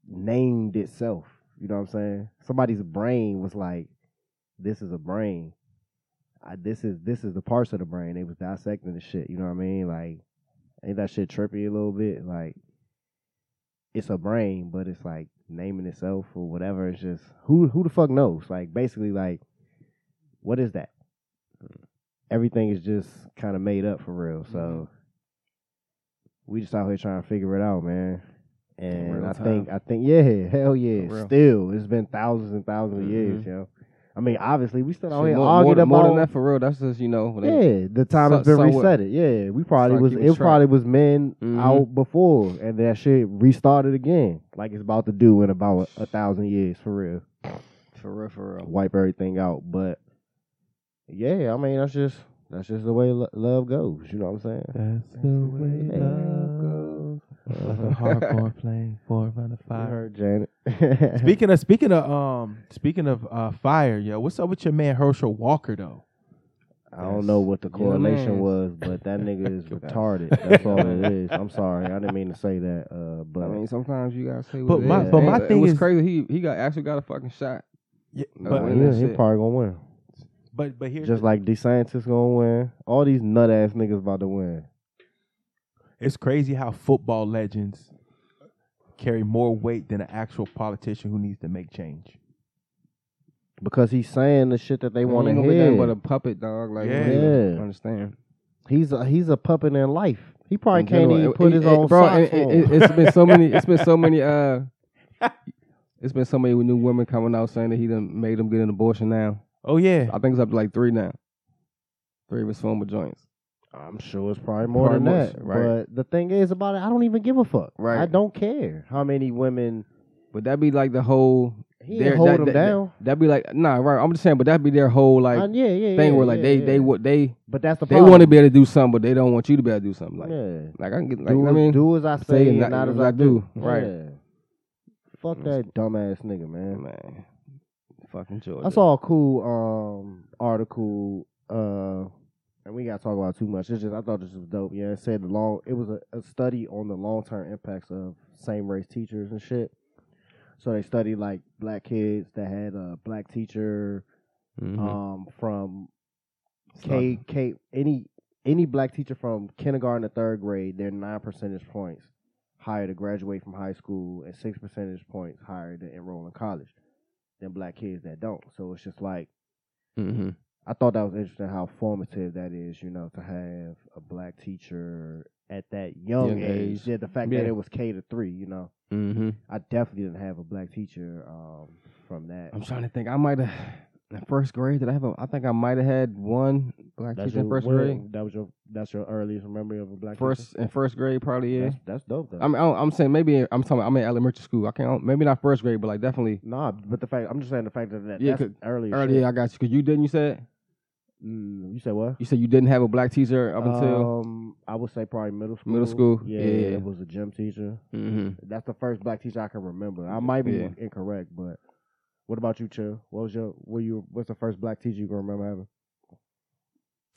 named itself. You know what I'm saying? Somebody's brain was like, "This is a brain. I, this is this is the parts of the brain." They was dissecting the shit. You know what I mean? Like, ain't that shit trippy a little bit? Like, it's a brain, but it's like naming itself or whatever. It's just who who the fuck knows? Like, basically, like, what is that? Everything is just kind of made up for real. So mm-hmm. we just out here trying to figure it out, man. And I think I think yeah, hell yeah. Still, it's been thousands and thousands of years, Mhm. yo. I mean, obviously, we still out Shit, here more, arguing more, more than about. that for real. That's just you know. when yeah, the time So- has been somewhat- resetted. Yeah, we probably was. keeping It track. probably was men Mhm. out before, and that shit restarted again, like it's about to do in about a, a thousand years for real. for real, for real. Wipe everything out, but yeah, I mean that's just that's just the way lo- love goes. You know what I'm saying? That's the way love goes. Like a <laughs> hardcore playing four on the You heard Janet. <laughs> Speaking of speaking of um speaking of uh fire, yo, what's up with your man Herschel Walker though? I don't know what the correlation man. was, but that <laughs> nigga is retarded. That's all it is. I'm sorry, I didn't mean to say that. Uh, but I mean, sometimes you gotta say But what it my- is. but my it thing was is- crazy. He he got actually got a fucking shot. Yeah, No, but yeah, he shit. probably gonna win. but but here's Just the- like DeSantis gonna win. All these nut ass niggas about to win. It's crazy how football legends carry more weight than an actual politician who needs to make change. Because he's saying the shit that they want to Ain't gonna be nothing hear. but a puppet dog. Like Yeah. yeah, Yeah. understand. he's a, he's a puppet in life. He probably In can't general, even it- put it- his it- own bro, socks it, on. it, has been so <laughs> many. It's been so many. Uh, it's been so many new women coming out saying that he done made them get an abortion now. Oh yeah. I think it's up to like three now. Three of his former joints. I'm sure it's probably more Probably than that. right. But the thing is about it, I don't even give a fuck. Right. I don't care how many women But that be like the whole. he their- hold that, them that, down. That would be like nah, right? I'm just saying, but that'd be their whole like Uh, yeah, yeah, thing yeah, where like they they what they But that's the they want to be able to do something, but they don't want you to be able to do something. Like yeah. like I can get like do, I mean do as I say, and not- not, as what I do. do. Right. Fuck that dumbass nigga, man. man, fucking Georgia. I saw a cool um article, uh, and we got to talk about too much. It's just I thought this was dope. Yeah, it said the long. It was a, a study on the long term impacts of same race teachers and shit. So they studied like black kids that had a black teacher Mhm. um from K K any any black teacher from kindergarten to third grade, they're nine percentage points higher to graduate from high school and six percentage points higher to enroll in college than black kids that don't. So it's just like Mhm. I thought that was interesting how formative that is, you know, to have a black teacher at that young, Young age. age. Yeah, the fact that it was K to three, you know. Mhm. I definitely didn't have a black teacher um, from that. I'm trying to think. I might have in first grade. Did I have a? I think I might have had one black That's teacher in first where- grade. That was your that's your earliest memory of a black teacher? First in first grade, probably yeah. That's, that's dope though. I mean, I'm saying maybe I'm talking. I'm in elementary school. I can't. Maybe not first grade, but like definitely nah, but the fact I'm just saying the fact that, that Yeah, that's early. early. shit. I got you. Cause you didn't. You said Mm, you said what? you said you didn't have a black teacher up until. um, I would say probably middle school. Middle school? Yeah, Yeah. it was a gym teacher. hmm That's the first black teacher I can remember. I might be Yeah. incorrect, but what about you, Chill? What was your were you what's the first black teacher you can remember having?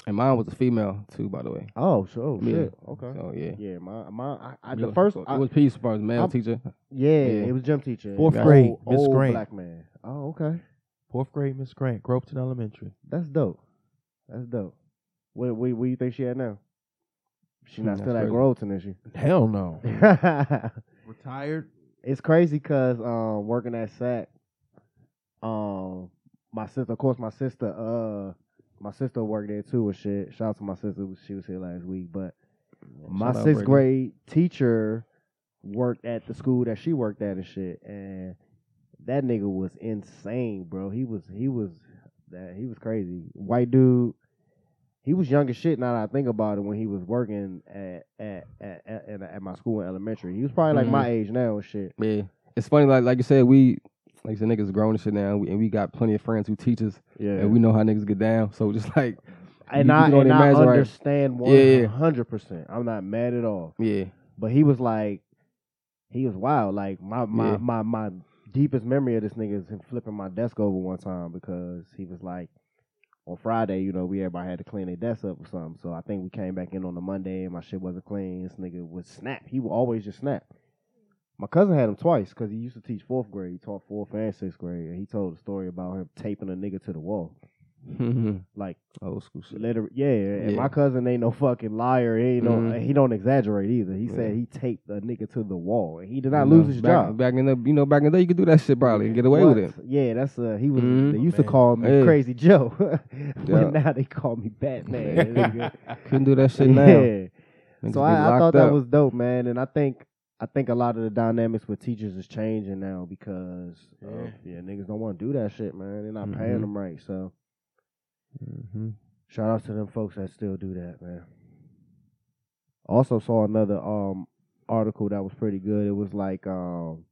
And mine was a female too, by the way. Oh, so oh, Yeah. shit. Okay. So yeah. Yeah, my my I, I, Yeah, the first I- it was peace as far as male I'm- teacher. yeah, yeah. it was gym teacher. Fourth Old- grade, Miss Grant. black man. Oh, okay. Fourth grade, Miss Grant, Groveton Elementary. That's dope. That's dope. What what, what you think she at now? She not Hmm, still that's at crazy. Groveton, is she? Hell no. <laughs> Retired. it's crazy because um, working at SAC, um, my sister, of course, my sister, uh, my sister worked there too and shit. Shout out to my sister, she was here last week. But my Shout out, sixth Brittney. grade teacher worked at the school that she worked at and shit, and that nigga was insane, bro. He was he was that he was crazy. White dude. He was young as shit. Now that I think about it, when he was working at at at, at, at, my school in elementary, he was probably like Mhm. my age now and shit. Yeah, it's funny. Like like you said, we like you said, niggas grown and shit now, and we, and we got plenty of friends who teach us, Yeah, and we know how niggas get down. So just like and you- I you and I understand one hundred percent. I'm not mad at all. yeah, But he was like, he was wild. Like my my Yeah. my my deepest memory of this nigga is him flipping my desk over one time because he was like, on Friday, you know, we everybody had to clean their desk up or something. So I think we came back in on the Monday and my shit wasn't clean. This nigga would snap. He would always just snap. My cousin had him twice because he used to teach fourth grade. He taught fourth and sixth grade, and he told a story about him taping a nigga to the wall, like old school shit. Literally, yeah. And Yeah. my cousin ain't no fucking liar. He ain't no. Mhm. He don't exaggerate either. He said he taped a nigga to the wall, and he did not You lose his back, job. back in the you know back in the day. You could do that shit probably and get away with it. Yeah, that's uh. He was. Mhm. They used to call me Hey. Crazy Joe, <laughs> Yeah. but now they call me Batman. <laughs> Couldn't do that shit <laughs> now. yeah. So I, I thought that up. was dope, man, and I think. I think a lot of the dynamics with teachers is changing now because yeah, Yeah. yeah niggas don't want to do that shit, man. They're not paying Mhm. them right. So Mhm. Shout out to them folks that still do that, man. Also saw another um article that was pretty good. It was like um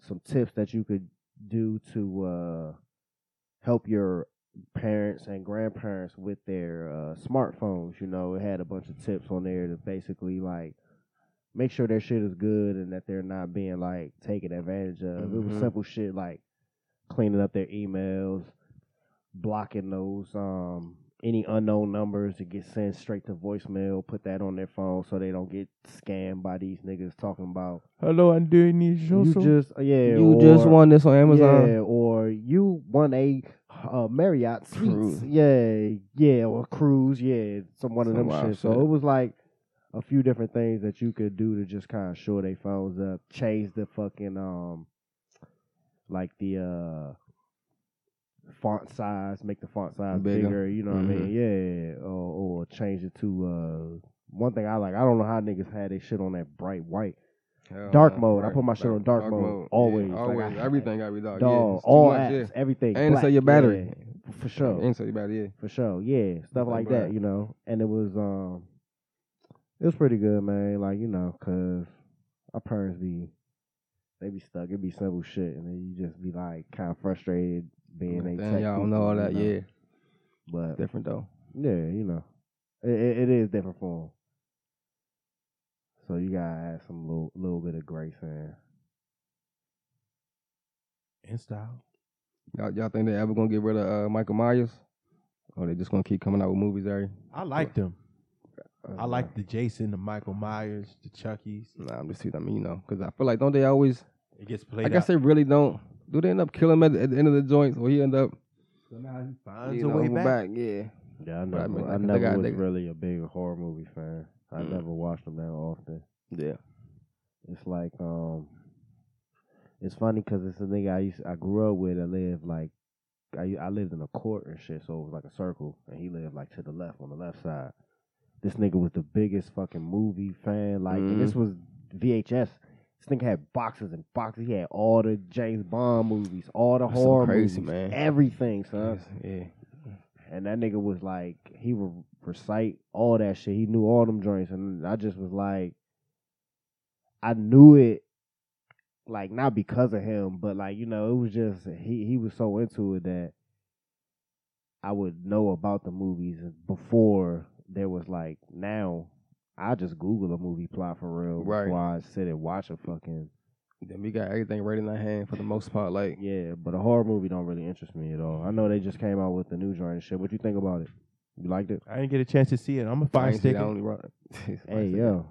some tips that you could do to uh help your parents and grandparents with their uh, smartphones. You know, it had a bunch of tips on there to basically like make sure their shit is good and that they're not being like taken advantage of. It was Mhm. simple shit like cleaning up their emails, blocking those um any unknown numbers that get sent straight to voicemail, put that on their phone so they don't get scammed by these niggas talking about Hello, I'm doing these you just uh, yeah you just or- won this on Amazon. yeah, or you won a uh, Marriott suites. Cruise. Yeah, yeah, or cruise. Yeah, some one of them wild shit. So it was like a few different things that you could do to just kind of shore their phones up, change the fucking um, like the uh font size, make the font size Bigger. bigger. you know what I mean? Yeah, or, or change it to uh. One thing I like, I don't know how niggas had their shit on that bright white. Hell Dark mode. I put my shit on dark mode, Yeah, always. Like. I- Everything got to be dark. Dog, yeah, all much, apps, yeah. everything. And black, save your battery. yeah, for sure, And so your battery, yeah. for sure, yeah, stuff like black. that, you know. And it was, um, it was pretty good, man. Like you know, cause our parents be, they be stuck. It be simple shit, and then you just be like kind of frustrated being a Damn, tech y'all don't people, know all you that. know. Yeah, but different though. yeah, you know, it, it, it is different for 'em. So you gotta add some little little bit of grace in. In style. Y'all, y'all think they ever gonna get rid of uh, Michael Myers, or they just gonna keep coming out with movies every? I like them. I like the Jason, the Michael Myers, the Chucky's. Nah, I'm just I mean, you know, because I feel like don't they always? It gets played I guess out. they really don't. Do they end up killing him at, the- at the end of the joints, or he end up Somehow he finds you a way back. Yeah, Yeah, I But I never, mean, I like, never got- was they- really a big horror movie fan. I Mm. never watched them that often. yeah. It's like, um, it's funny because it's a nigga I used, I grew up with. I lived like, I I lived in a court and shit, so it was like a circle, and he lived like to the left on the left side. This nigga was the biggest fucking movie fan. Like, and this was VHS. This nigga had boxes and boxes. He had all the James Bond movies, all the That's horror crazy, movies, man. everything, son. yeah. And that nigga was like, he would recite all that shit. He knew all them joints, and I just was like, I knew it, like not because of him, but like you know, it was just he he was so into it that I would know about the movies before there was like now. I just Google a movie plot for real Right. before I sit and watch a fucking Then we got everything right in our hand for the most part. Like, <laughs> yeah. But a horror movie don't really interest me at all. I know they just came out with the new joint and shit. What you think about it? You liked it? I didn't get a chance to see it. I'm a fire stick. see sticker. that only run. <laughs> Hey yo,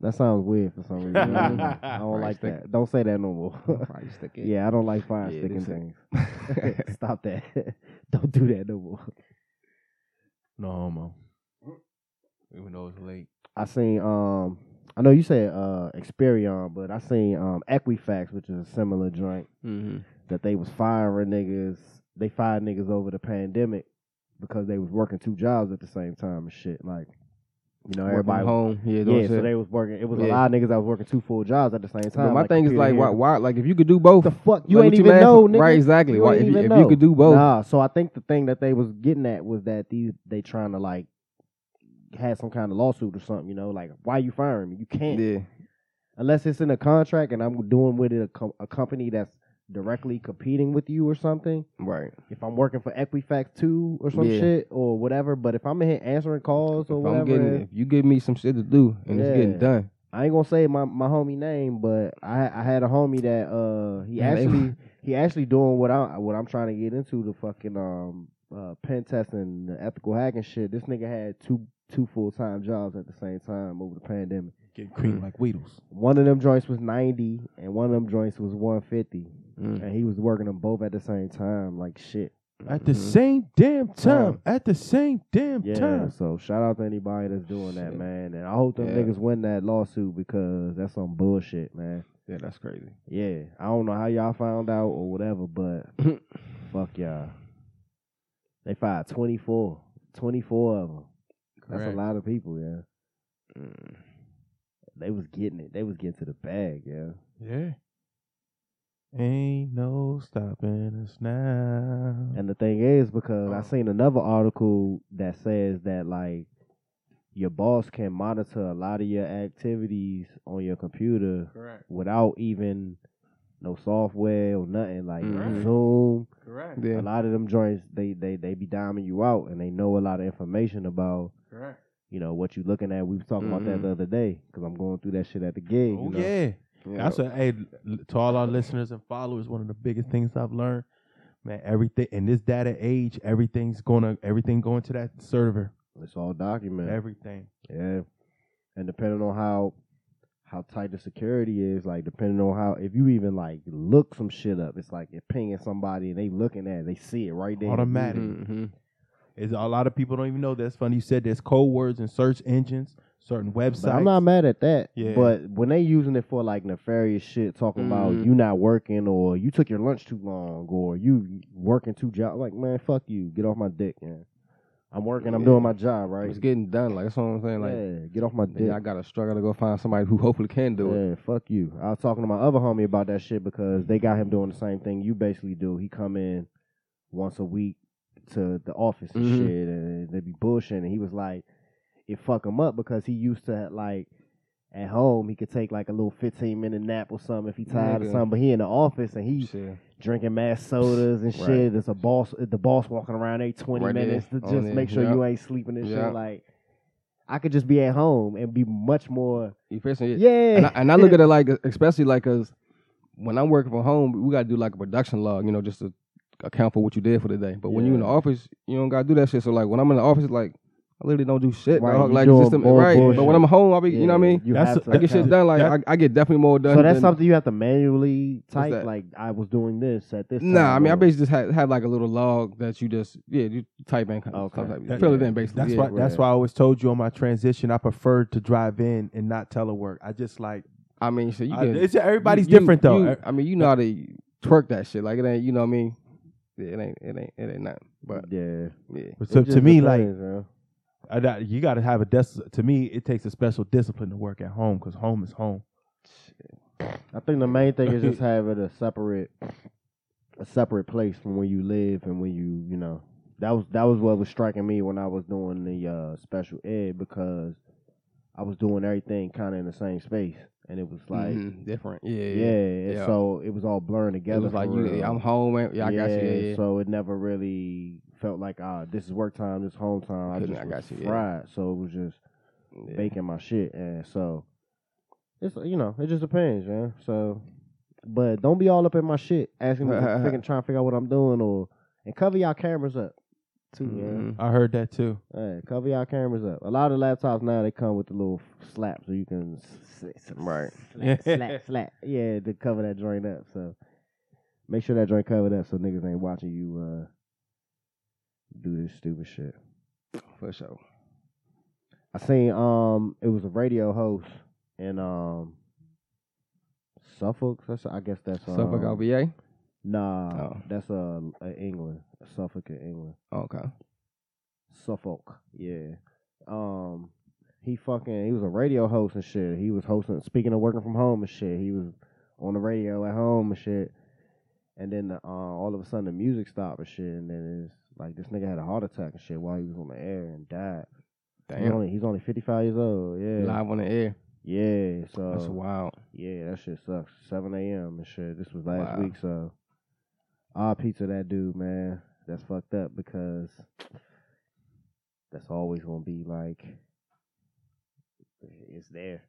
that sounds weird for some reason. <laughs> I don't like stick. that. Don't say that no more. Fire stick it. yeah, I don't like fire Yeah, sticking things. Stop that. don't do that no more. No homo. Even though it's late. I seen um I know you said uh Experian, but I seen um Equifax, which is a similar joint Mm-hmm. that they was firing niggas. They fired niggas over the pandemic because they was working two jobs at the same time and shit. Like, you know, everybody. home. Yeah, Yeah, so they was working. It was a Yeah. lot of niggas that was working two full jobs at the same time. But my like thing is like, why, why? Like, if you could do both, the fuck? You like, ain't even mad know, nigga. Right, exactly. You Why, if, you, if you could do both, Nah, so I think the thing that they was getting at was that these they trying to like had some kind of lawsuit or something. You know, like why you firing me? You can't yeah, unless it's in a contract and I'm doing with it a, com- a company that's directly competing with you or something. right. If I'm working for Equifax two or some Yeah. shit or whatever, but if I'm in here answering calls or If whatever, I'm getting, if you give me some shit to do and it's getting done, I ain't gonna say my, my homie name, but I I had a homie that uh he actually <laughs> he actually doing what I what I'm trying to get into the fucking um uh pen testing the ethical hacking shit. This nigga had two two full time jobs at the same time over the pandemic. Getting creamed Mm. like Weedles. One of them joints was ninety and one of them joints was one fifty. mm. And he was working them both at the same time, like shit. At the Mhm. same damn time. Time. At the same damn Yeah, time. so shout out to anybody that's doing that, man. And I hope them Yeah. niggas win that lawsuit because that's some bullshit, man. yeah, that's crazy. Yeah, I don't know how y'all found out or whatever, but <laughs> fuck y'all. They fired 24. 24 of them. That's Correct. a lot of people, yeah. Mm. They was getting it. They was getting to the bag, yeah. Yeah. Ain't no stopping us now. And the thing is, because I Oh. seen another article that says that, like, your boss can monitor a lot of your activities on your computer Correct. without even no software or nothing like Mhm. Zoom. Correct. Yeah. A lot of them joints they they they be diming you out and they know a lot of information about Correct. you know what you looking at. We was talking about that Mhm. the other day because I'm going through that shit at the gig. Oh you know? yeah. Yeah. That's a hey to all our listeners and followers. One of the biggest things I've learned, man. Everything in this data age, everything's gonna everything going to that server. It's all documented. Everything. Yeah, and depending on how how tight the security is, like depending on how if you even like look some shit up, it's like you're pinging somebody and they looking at it, they see it right there. Automatic. Mhm. Is a lot of people don't even know that's funny. You said there's code words and search engines, certain websites. But I'm not mad at that. Yeah. But when they using it for like nefarious shit, talking about Mhm. you not working or you took your lunch too long or you working two jobs, like man, fuck you, get off my dick, man. I'm working, I'm Yeah. doing my job, right? It's getting done. Like that's what I'm saying. Like, yeah, get off my dick. I gotta struggle to go find somebody who hopefully can do it. Yeah, fuck you. I was talking to my other homie about that shit because they got him doing the same thing you basically do. He come in once a week to the office and Mhm. shit, and they be bullshitting. And he was like, it fuck him up because he used to like at home he could take like a little fifteen minute nap or something if he tired or something. But he in the office and he Shit. drinking mass sodas and Right. shit. There's a boss, the boss walking around eight twenty Right there, minutes to just make sure yeah. you ain't sleeping and Yeah. shit. Like I could just be at home and be much more. It? Yeah, And I, and I look at it <laughs> like, especially like, cause when I'm working from home, we gotta do like a production log, you know, just to account for what you did for the day. But when you in the office, you don't gotta do that shit. So like when I'm in the office, like I literally don't do shit, Right, dog. Like doing just a, bull- right. But when I'm home, I'll be, you know what I mean? You That's have to I get shit done. Like that- I, I get definitely more done. So that's than- something you have to manually type. Like I was doing this at this. time. Nah, I mean, I basically just have, have like a little log that you just yeah, you type in, kind of Okay. stuff like That- fill it in basically. That's yeah. why. That's why I always told you on my transition. I preferred to drive in and not telework. I just like. I mean, so you I- can. it's, everybody's you- you- different though. you- I mean, you know how to twerk that shit. Like it ain't, you know what I mean? Yeah, it ain't, it ain't, it ain't nothing. But yeah. yeah, But so to me, like depends, man. I, got- you got to have a des- To me, it takes a special discipline to work at home because home is home. I think the main thing is just having a separate, a separate place from where you live and when you, you know, that was that was what was striking me when I was doing the uh, special ed because I was doing everything kind of in the same space and it was like, Mhm, different. Yeah, yeah, yeah. Yeah. so it was all blurring together. It was like you, I'm home. Man. Yeah, I got you. Yeah, yeah. So it never really felt like ah, this is work time, this is home time. I just I was got you, yeah. fried, so it was just Yeah. baking my shit, and so it's you know it just depends, man. So, but don't be all up in my shit, asking me, to figure, trying to figure out what I'm doing, or and cover y'all cameras up too, man. Mhm. I heard that too. Hey, cover y'all cameras up. A lot of laptops now they come with the little slap, so you can s- s- Right. <laughs> slap, slap, <laughs> slap. Yeah, to cover that joint up. So make sure that joint covered up, so niggas ain't watching you uh do this stupid shit. For sure. I seen um it was a radio host in um Suffolk. That's I guess that's um, Suffolk LBA. Nah, Oh. that's uh uh, England, Suffolk in England. Okay. Suffolk, yeah. Um, he fucking he was a radio host and shit. He was hosting. Speaking of working from home and shit, he was on the radio at home and shit. And then uh, all of a sudden the music stopped and shit. And then it's like this nigga had a heart attack and shit while he was on the air and died. He's Damn. only, he's only fifty five years old. Yeah, Live on the air. yeah. So That's wild. yeah, that shit sucks. Seven a.m. and shit. This was last Wow. week, so RP to that dude, man. That's fucked up because that's always gonna be like it's there.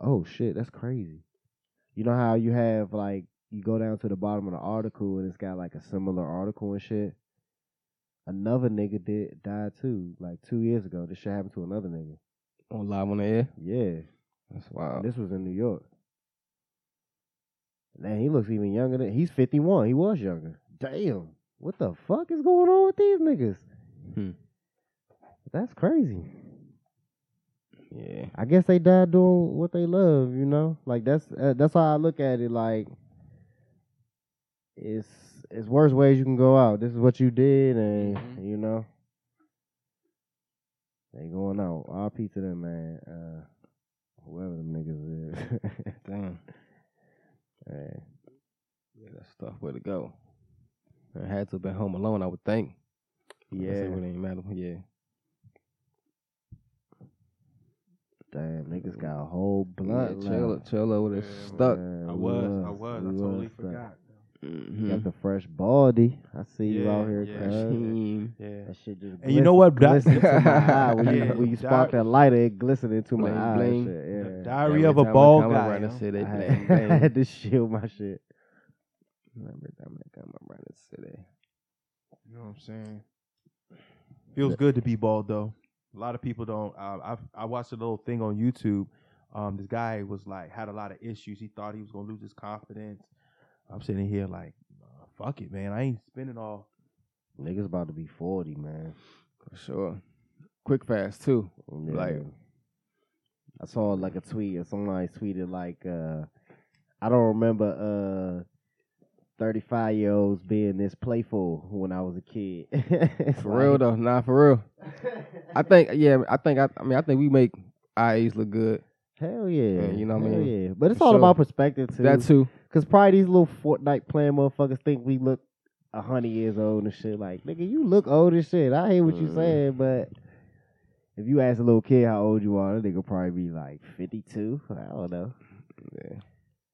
Oh shit, that's crazy. You know how you have like you go down to the bottom of the article and it's got like a similar article and shit. Another nigga did died too, like two years ago. This shit happened to another nigga. On live on the air. Yeah. That's And wild. This was in New York. Man, he looks even younger than he's fifty one. He was younger. Damn. What the fuck is going on with these niggas? Hmm. That's crazy. Yeah. I guess they died doing what they love, you know? Like that's uh, that's how I look at it like it's it's worse ways you can go out. This is what you did and Mhm. you know they going out. RP to them, man. Uh whoever them niggas is. <laughs> Damn. Hey. Yeah, that's a tough way to go. I had to have been home alone, I would think. Yeah. It really ain't matter. Yeah. Damn, niggas got a whole blunt. yeah, chill, left. chill over there stuck. Man, I we was, I was, I totally stuck. forgot. Mhm. Got the fresh baldy. I see you out here, yeah. cuz. Team. Yeah. That shit just And you know what? glisten, glisten to my eye. <laughs> When, you, Yeah. when you spark that lighter, it glisten into my Bling, eye. bling. Shit. Yeah. Diary Every of a time bald guy. around the city, I, bling, <laughs> had, I had to shield my shit. Every time I come around the city. You know what I'm saying? Feels good to be bald though. A lot of people don't. Uh, I I watched a little thing on YouTube. Um, this guy was like had a lot of issues. He thought he was gonna lose his confidence. I'm sitting here like, fuck it, man. I ain't spending all. Niggas about to be 40, man. For sure. Quick fast too. Yeah. Like- I saw like a tweet or somebody tweeted like uh I don't remember uh 35 year olds being this playful when I was a kid. <laughs> For real though, nah, for real. I think, yeah, I think, I, I mean, I think we make age look good. Hell yeah. Yeah, you know what I mean? Yeah. But it's For all sure. about perspective too. That too. Cause probably these little Fortnite playing motherfuckers think we look a hundred years old and shit. Like, nigga, you look old as shit. I hear what you Mhm. saying, but if you ask a little kid how old you are, they could probably be like fifty two. I don't know. Yeah.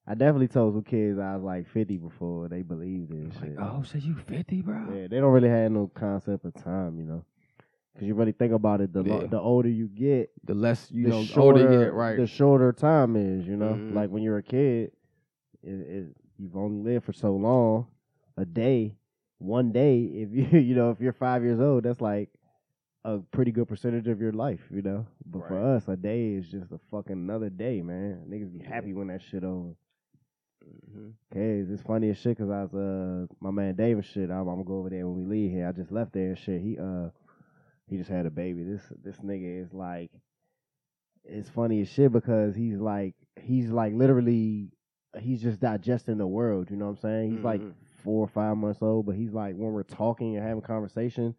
I definitely told some kids I was like fifty before they believed it and shit. Oh, so you 50, bro? Yeah, they don't really have no concept of time, you know. Cause you really think about it, the lo- Yeah. the older you get, The less, you the know, shorter, older you get, right? the shorter time is, you know. Mhm. Like when you're a kid, it, it, you've only lived for so long. A day, one day, <laughs> if you you know, if you're five years old, that's like a pretty good percentage of your life, you know. But for us, a day is just a fucking another day, man. Niggas be happy when that shit over. Mhm. Cause it's funny as shit. Cause I was uh my man Dave and shit. I'm, I'm gonna go over there when we leave here. I just left there and shit. He uh he just had a baby. This this nigga is like it's funny as shit because he's like he's like literally he's just digesting the world. You know what I'm saying? He's like Mhm. four or five months old, but he's like when we're talking and having conversation,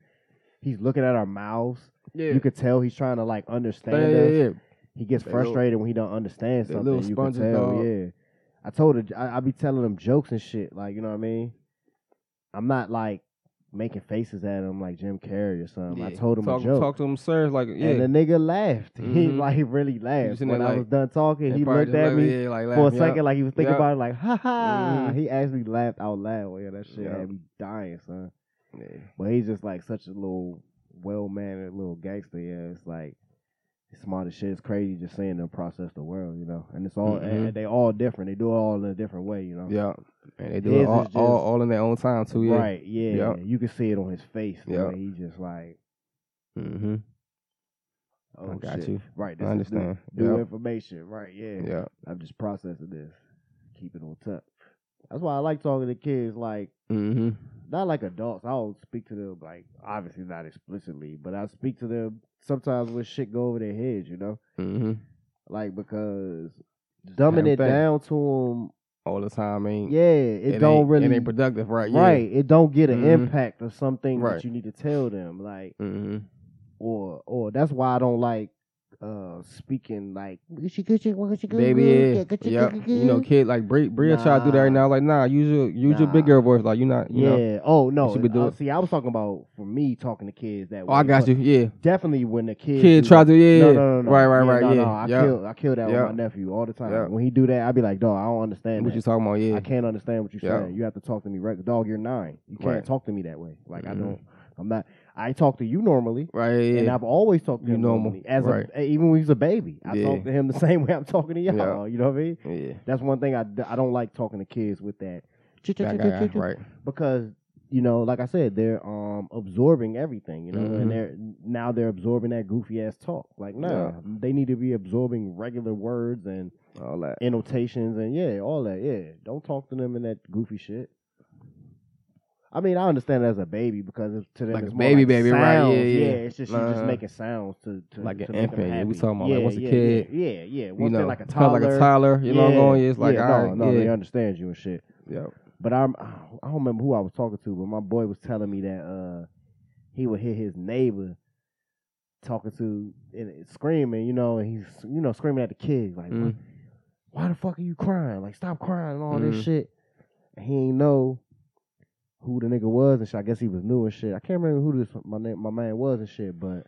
he's looking at our mouths. Yeah. You could tell he's trying to like understand yeah, us. yeah. He gets They little- frustrated when he don't understand something. little you can tell, dog. yeah. I told her I, I be telling him jokes and shit, like you know what I mean. I'm not like making faces at him like Jim Carrey or something. I told him talk, a joke, Talk to him, sir. Like, yeah. and the nigga laughed. <laughs> He Mhm. like really laughed when I like- was done talking. He looked at like, me yeah, like, for a yeah. second, like he was thinking Yeah. about it, like ha ha. Mhm. He actually laughed out loud. Well, yeah, that shit Yeah. had me dying, son. Yeah. But he's just like such a little well mannered little gangster. Yeah, it's like smart as shit. It's crazy just seeing them process the world, you know. And it's all and Mhm. they all different. They do it all in a different way, you know. Yeah. And they do His it all, just- all, all in their own time, too. Yeah. Right. Yeah. Yeah. You can see it on his face. Yeah. He just like, Mm-hmm. oh I got shit. you. Right. I This is new- understand. New, Yep. information. Right. Yeah. Yeah. I'm just processing this. Keep it on top. That's why I like talking to kids. Like Mm-hmm. not like adults. I don't speak to them like obviously not explicitly, but I speak to them sometimes when shit go over their heads, you know, Mm-hmm. like because dumbing Damn it thing. down to them All the time. Them, yeah, it, it don't ain't, really It ain't productive, right? Yeah. right. It don't get an Mhm. impact of something Right. that you need to tell them, like Mm-hmm. or or that's why I don't like uh speaking like Baby, yeah. Yep. You know, kid, like, Bria, Bria try to do that right Nah. now. Like, nah, use your, use your big Nah. girl voice. Like, you're not, you yeah. know. oh no. should be uh, see, I was talking about for me talking to kids that Oh, I got you. Yeah. Definitely when the Kid do try to, yeah. No, no, no, no. Right, right, Yeah, right. No, yeah. no, I yeah. kill, I kill that Yeah. with my nephew all the time. Yeah. When he do that, I be like, dog, I don't understand What that. you talking about? Yeah. I can't understand what you're Yeah. saying. You have to talk to me right. Dog, you're nine. You can't Right. talk to me that way. Like I Mhm. don't. I'm not. I talk to you normally, Right. And I've always talked to You him normally. As right. a, even when he was a baby, I Yeah. talk to him the <laughs> same way I'm talking to y'all. Yeah. You know what I mean? yeah. That's one thing I, I don't like talking to kids with that. That guy, right. Because you know, like I said, they're um absorbing everything. You know, Mhm. and they're now they're absorbing that goofy ass talk. Like, nah, Yeah. they need to be absorbing regular words and All that. annotations and yeah, all that. Yeah, don't talk to them in that goofy shit. I mean, I understand it as a baby because it's, to them Like it's baby like baby, right, yeah, sounds. yeah. it's just you just Uh-huh. making sounds to, to Like an to them infant, yeah, we talking about, like, yeah, a kid, Yeah, yeah, yeah. You know, like a felt like a toddler. toddler. You know what I'm going? It's like, yeah, no, right, no, they understand you and shit. Yeah. But I'm, I don't remember who I was talking to, but my boy was telling me that uh, he would hear his neighbor talking to and screaming, you know, and he's you know screaming at the kid like, Mm. "Why the fuck are you crying? Like, stop crying and all Mhm. this shit." And he ain't know who the nigga was and shit. I guess he was new and shit. I can't remember who this my name, my man was and shit, but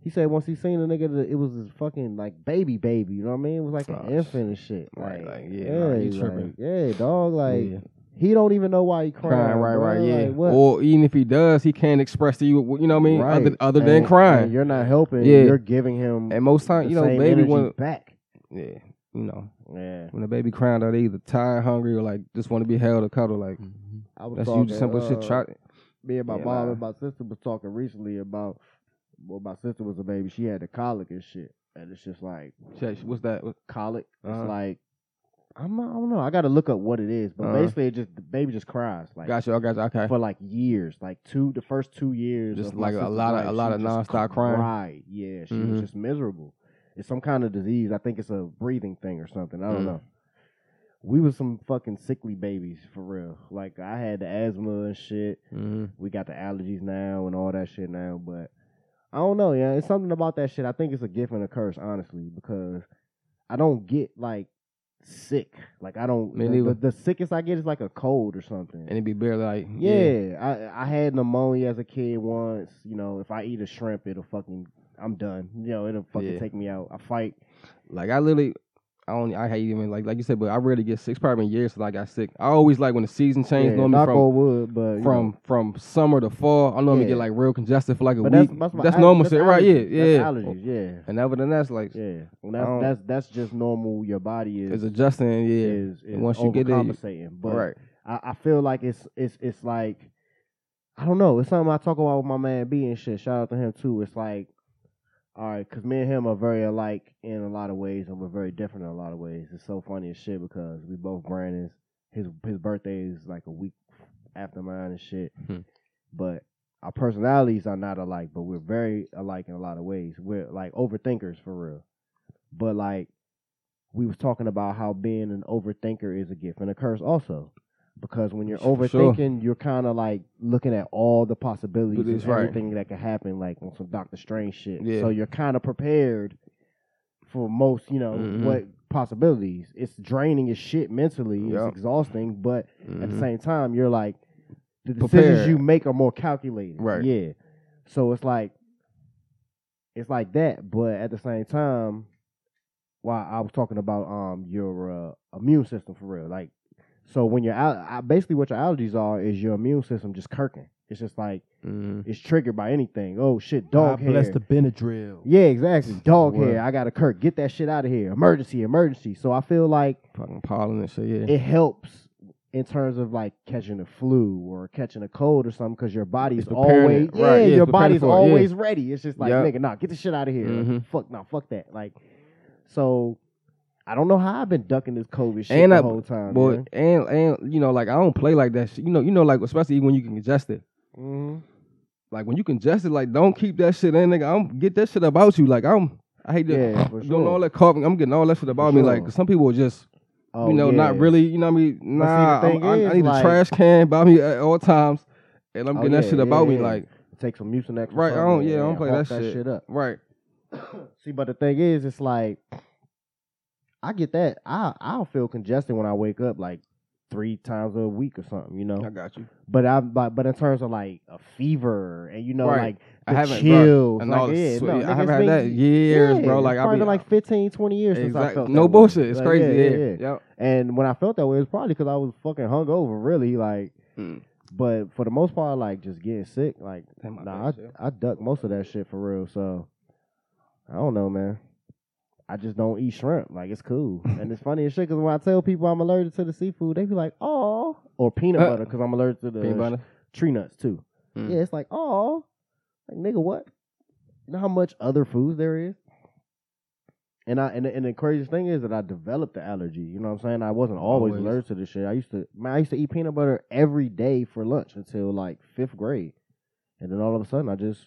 He said once he seen the nigga, it was his fucking like baby, baby. You know what I mean? It was like Oh, an infant and shit. Right, Like, like, yeah, nah, you like, tripping. yeah, dog. Like Yeah. he don't even know why he crying. crying, right, bro. right, yeah. Like. Or even if he does, he can't express to you, you know what I mean, Right. other other than crying. you're not helping. Yeah. You're giving him And most times, you know, baby want, back. yeah, you know, Yeah, when a baby crying, they're either tired, hungry, or like just want to be held or cuddled. Like mm-hmm. I was that's talking, usually simple shit. uh, Try, Me and my Yeah, mom nah. and my sister was talking recently about. Well, my sister was a baby. She had the colic and shit, and it's just like what's that? Colic. Uh-huh. It's like I'm not, I don't know. I got to look up what it is, but Uh-huh. basically, it just the baby just cries like Got you. I got you. Okay. for like years, like two the first two years. Just like a lot of- a lot of just nonstop crying? cried. Yeah, she Mhm. was just miserable. It's some kind of disease. I think it's a breathing thing or something. I don't Mm. know. We was some fucking sickly babies for real. Like I had the asthma and shit. hmm We got the allergies now and all that shit now, but I don't know, yeah. It's something about that shit. I think it's a gift and a curse, honestly, because I don't get like sick. Like I don't. The, the, the sickest I get is like a cold or something. And it'd be barely like yeah, I I had pneumonia as a kid once. You know, if I eat a shrimp, it'll fucking. I'm done. You know, it'll fucking Yeah. take me out. I fight. Like I literally, I don't, I hate even like like you said, but I rarely get sick. Probably been years since I got sick. I always like when the season changed. Yeah, normally from wood, but from know. from summer to fall. I normally Yeah. get like real congested for like a But week. that's that's, That's al- normal that's shit, right? Yeah, yeah. Allergies. Yeah. And other than that's like Yeah, well, that's that's that's just normal. Your body is it's adjusting. Yeah, is, is once you get you- But right. I, I feel like it's it's it's like I don't know. It's something I talk about with my man B and shit. Shout out to him too. It's like all right, because me and him are very alike in a lot of ways, and we're very different in a lot of ways. It's so funny as shit because we both Brandons. His his birthday is like a week after mine and shit. Hmm. But our personalities are not alike, but we're very alike in a lot of ways. We're like overthinkers for real. But like we was talking about how being an overthinker is a gift and a curse also. Because when you're For sure. overthinking, you're kind of like looking at all the possibilities That's of right. everything that could happen, like on some Doctor Strange shit. Yeah. So you're kind of prepared for most, you know, Mhm. what possibilities. It's draining as shit mentally. Yup. It's exhausting, but at the Mhm. same time, you're like the decisions Prepared. you make are more calculated. Right. Yeah. So it's like it's like that, but at the same time, while I was talking about um your uh, immune system for real, like so when you're out, basically what your allergies are is your immune system just kirking. It's just like Mhm. it's triggered by anything. Oh shit, dog God hair. bless the Benadryl. yeah, exactly. Dog Word. hair. I got to kirk. Get that shit out of here. Emergency, emergency. So I feel like fucking pollen and shit. Yeah, it helps in terms of like catching a flu or catching a cold or something because your body's It's always it. yeah, Right, yeah, your body's for it, yeah. always ready. It's just like Yup. nigga, nah, get the shit out of here. Like, Mhm. fuck, no, fuck that. Like, so I don't know how I've been ducking this COVID shit And the I- whole time. boy, and and you know, like I don't play like that shit. You know, you know, like especially when you can ingest it. hmm Like when you congest it, like don't keep that shit in, nigga. I'm get that shit about you. Like I'm, I hate that. Yeah, for doing sure. all that coughing. I'm getting all that shit about me. Like sure. 'cause some people just, Oh, you know, not really. You know what I mean? Nah, I'm- I, is, I need like- a trash can by me at all times, and I'm Oh, getting that shit yeah, about me. Like Take some Mucinex. right, I don't. Yeah, I don't play hawk that, shit. up. Right. <coughs> See, but the thing is, it's like I get that. I I'll feel congested when I wake up like three times a week or something, you know. I got you. But I but but in terms of like a fever and you know Right. like I the haven't, chills, bro, and like, yeah, no, I haven't had that years, yeah, bro. Like I've be been like 15, 20 years since I felt no that way. bullshit. It's Like, crazy. yeah, Yeah, yeah, Yep. And when I felt that way, it was probably because I was fucking hungover, really. Like, Mm. but for the most part, like just getting sick, like nah, I. I duck most of that shit for real. So I don't know, man. I just don't eat shrimp. Like it's cool, and it's funny as shit because when I tell people I'm allergic to the seafood, they be like, "Oh," or peanut Uh, butter because I'm allergic to the Peanut butter. tree nuts too. Mm. Yeah, it's like, "Oh," like nigga, what? You know how much other foods there is? And I and the, and the craziest thing is that I developed the allergy. You know what I'm saying? I wasn't always, Always. allergic to this shit. I used to man, I used to eat peanut butter every day for lunch until like fifth grade, and then all of a sudden I just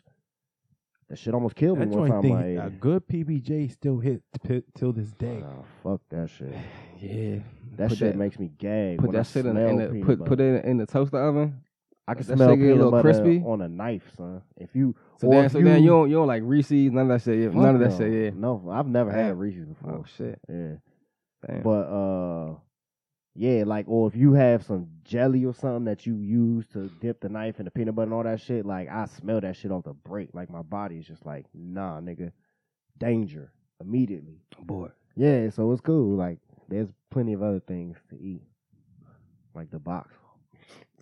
that shit almost killed me That one joint time. thing, Like, a good PBJ still hit t- till this day. oh, fuck that shit. <sighs> Yeah. That Put shit that- makes me gag. Put when I that shit in, smell in the peanut put butter. put it in the toaster oven. I can that smell shit get a peanut little butter crispy. on a knife, son. If you So or then, if so then you- you don't you don't like Reese's, none of that shit. Yeah, Fuck none of that no. shit. Yeah. No, I've never had. Reese's before. Oh shit. Yeah, Damn. but uh, Yeah, like or if you have some jelly or something that you use to dip the knife in the peanut butter and all that shit, like I smell that shit off the break. Like my body is just like, nah, nigga, danger immediately. Boy. Yeah, so it's cool. Like there's plenty of other things to eat, like the box.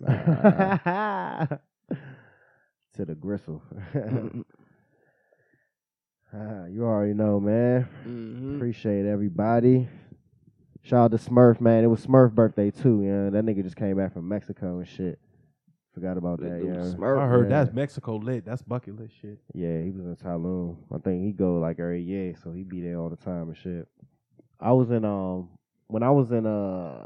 <laughs> to the gristle. <laughs> Ah, you already know, man. Mm-hmm. Appreciate everybody. Shout out to Smurf, man. It was Smurf birthday too, yeah. That nigga just came back from Mexico and shit. Forgot about that, yeah. I heard yeah. that's Mexico lit. That's bucket list shit. Yeah, he was in Tulum. I think he go like every year, so he be there all the time and shit. I was in um when I was in uh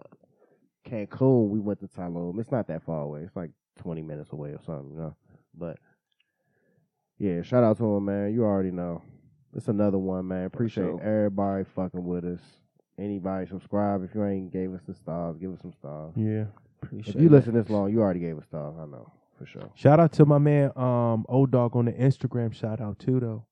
Cancun, we went to Tulum. It's not that far away. It's like twenty minutes away or something, you know. But yeah, shout out to him, man. You already know. It's another one, man. Appreciate sure. everybody fucking with us. Anybody subscribe if you ain't gave us the stars, give us some stars. Yeah. Appreciate If you listen this long, you already gave us stars. I know for sure. Shout out to my man, um, old dog on the Instagram. Shout out too though.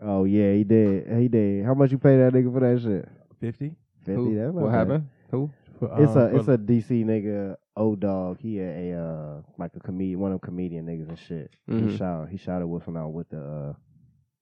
Oh yeah, he did. He did. How much you pay that nigga for that shit? Fifty. Fifty. That's not What happened? Who? It's um, a it's a DC nigga, old dog. He a, a uh like a comedian, one of them comedian niggas and shit. Mhm. He shot he shouted Wilson out with the uh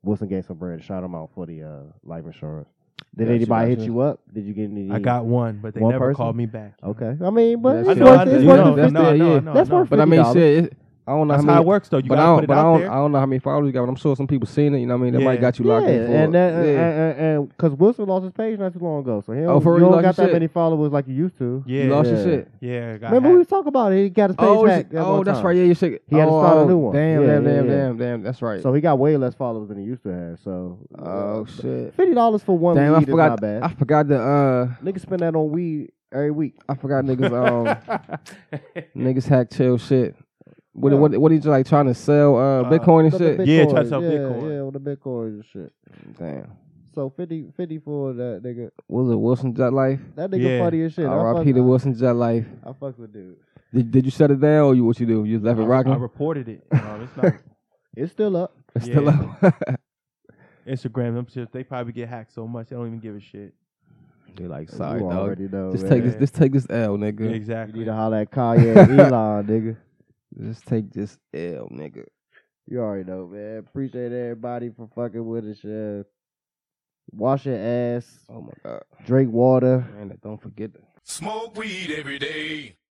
Wilson gave some bread, shot him out for the uh life insurance. Did Gotcha, anybody hit gotcha. you up? Did you get any? I got one, but they One never person? called me back. Okay, I mean, but That's it's I it. know, worth I, it. you It's know, worth no, it. no, Fifty- no, yeah. no, That's no. worth But I mean, $50. shit. It, I don't know That's how many. how it works though. You but I gotta don't, put it but I don't, there. I don't know how many followers you got. But I'm sure some people seen it. You know what I mean? They Yeah. might got you Yeah, locked in for and that, yeah. and and because Wilson lost his page not too long ago, so he don't, Oh, for you don't got that shit? many followers like you used to. Yeah, you lost yeah. your shit. yeah. Got Remember we hacked. was talking about it. He got his page back. Oh, hacked. is- that oh, one that's time. right. Yeah, you should. He had to oh, start a oh, new one. Damn, Yeah, damn, yeah, damn, yeah. damn, damn. That's right. So he got way less followers than he used to have. So oh shit. fifty dollars for one Damn, I weed is forgot. not bad. I forgot the. Uh, Niggas spend that on weed every week. I forgot niggas. Um, <laughs> niggas hack chill shit. What Yeah. what what he just like trying to sell uh, Uh, Bitcoin and The shit? Yeah, Bitcoin, try to sell yeah, Bitcoin. Yeah, on the Bitcoin and shit. Damn. So 50, 50 for that nigga. Was it Wilson Jet Life? That nigga Yeah. funny as shit. I R.I.P. fuck, to Wilson Jet Life. I, I fuck with dude. Did, did you shut it down or you what you do? You just left it rocking? I reported it. Um, it's not <laughs> It's still up. It's still up. <laughs> Instagram. Them shit. They probably get hacked so much they don't even give a shit. They're like, sorry, you dog. already know. Just man. take this. man. Just take this L, Yeah, nigga. You need to holler at Kanye and <laughs> Elon, nigga. Just take this L, nigga. You already know, man. Appreciate everybody for fucking with us. Yeah. Wash your ass. Oh my god, Drink water. And Don't forget to Smoke weed every day.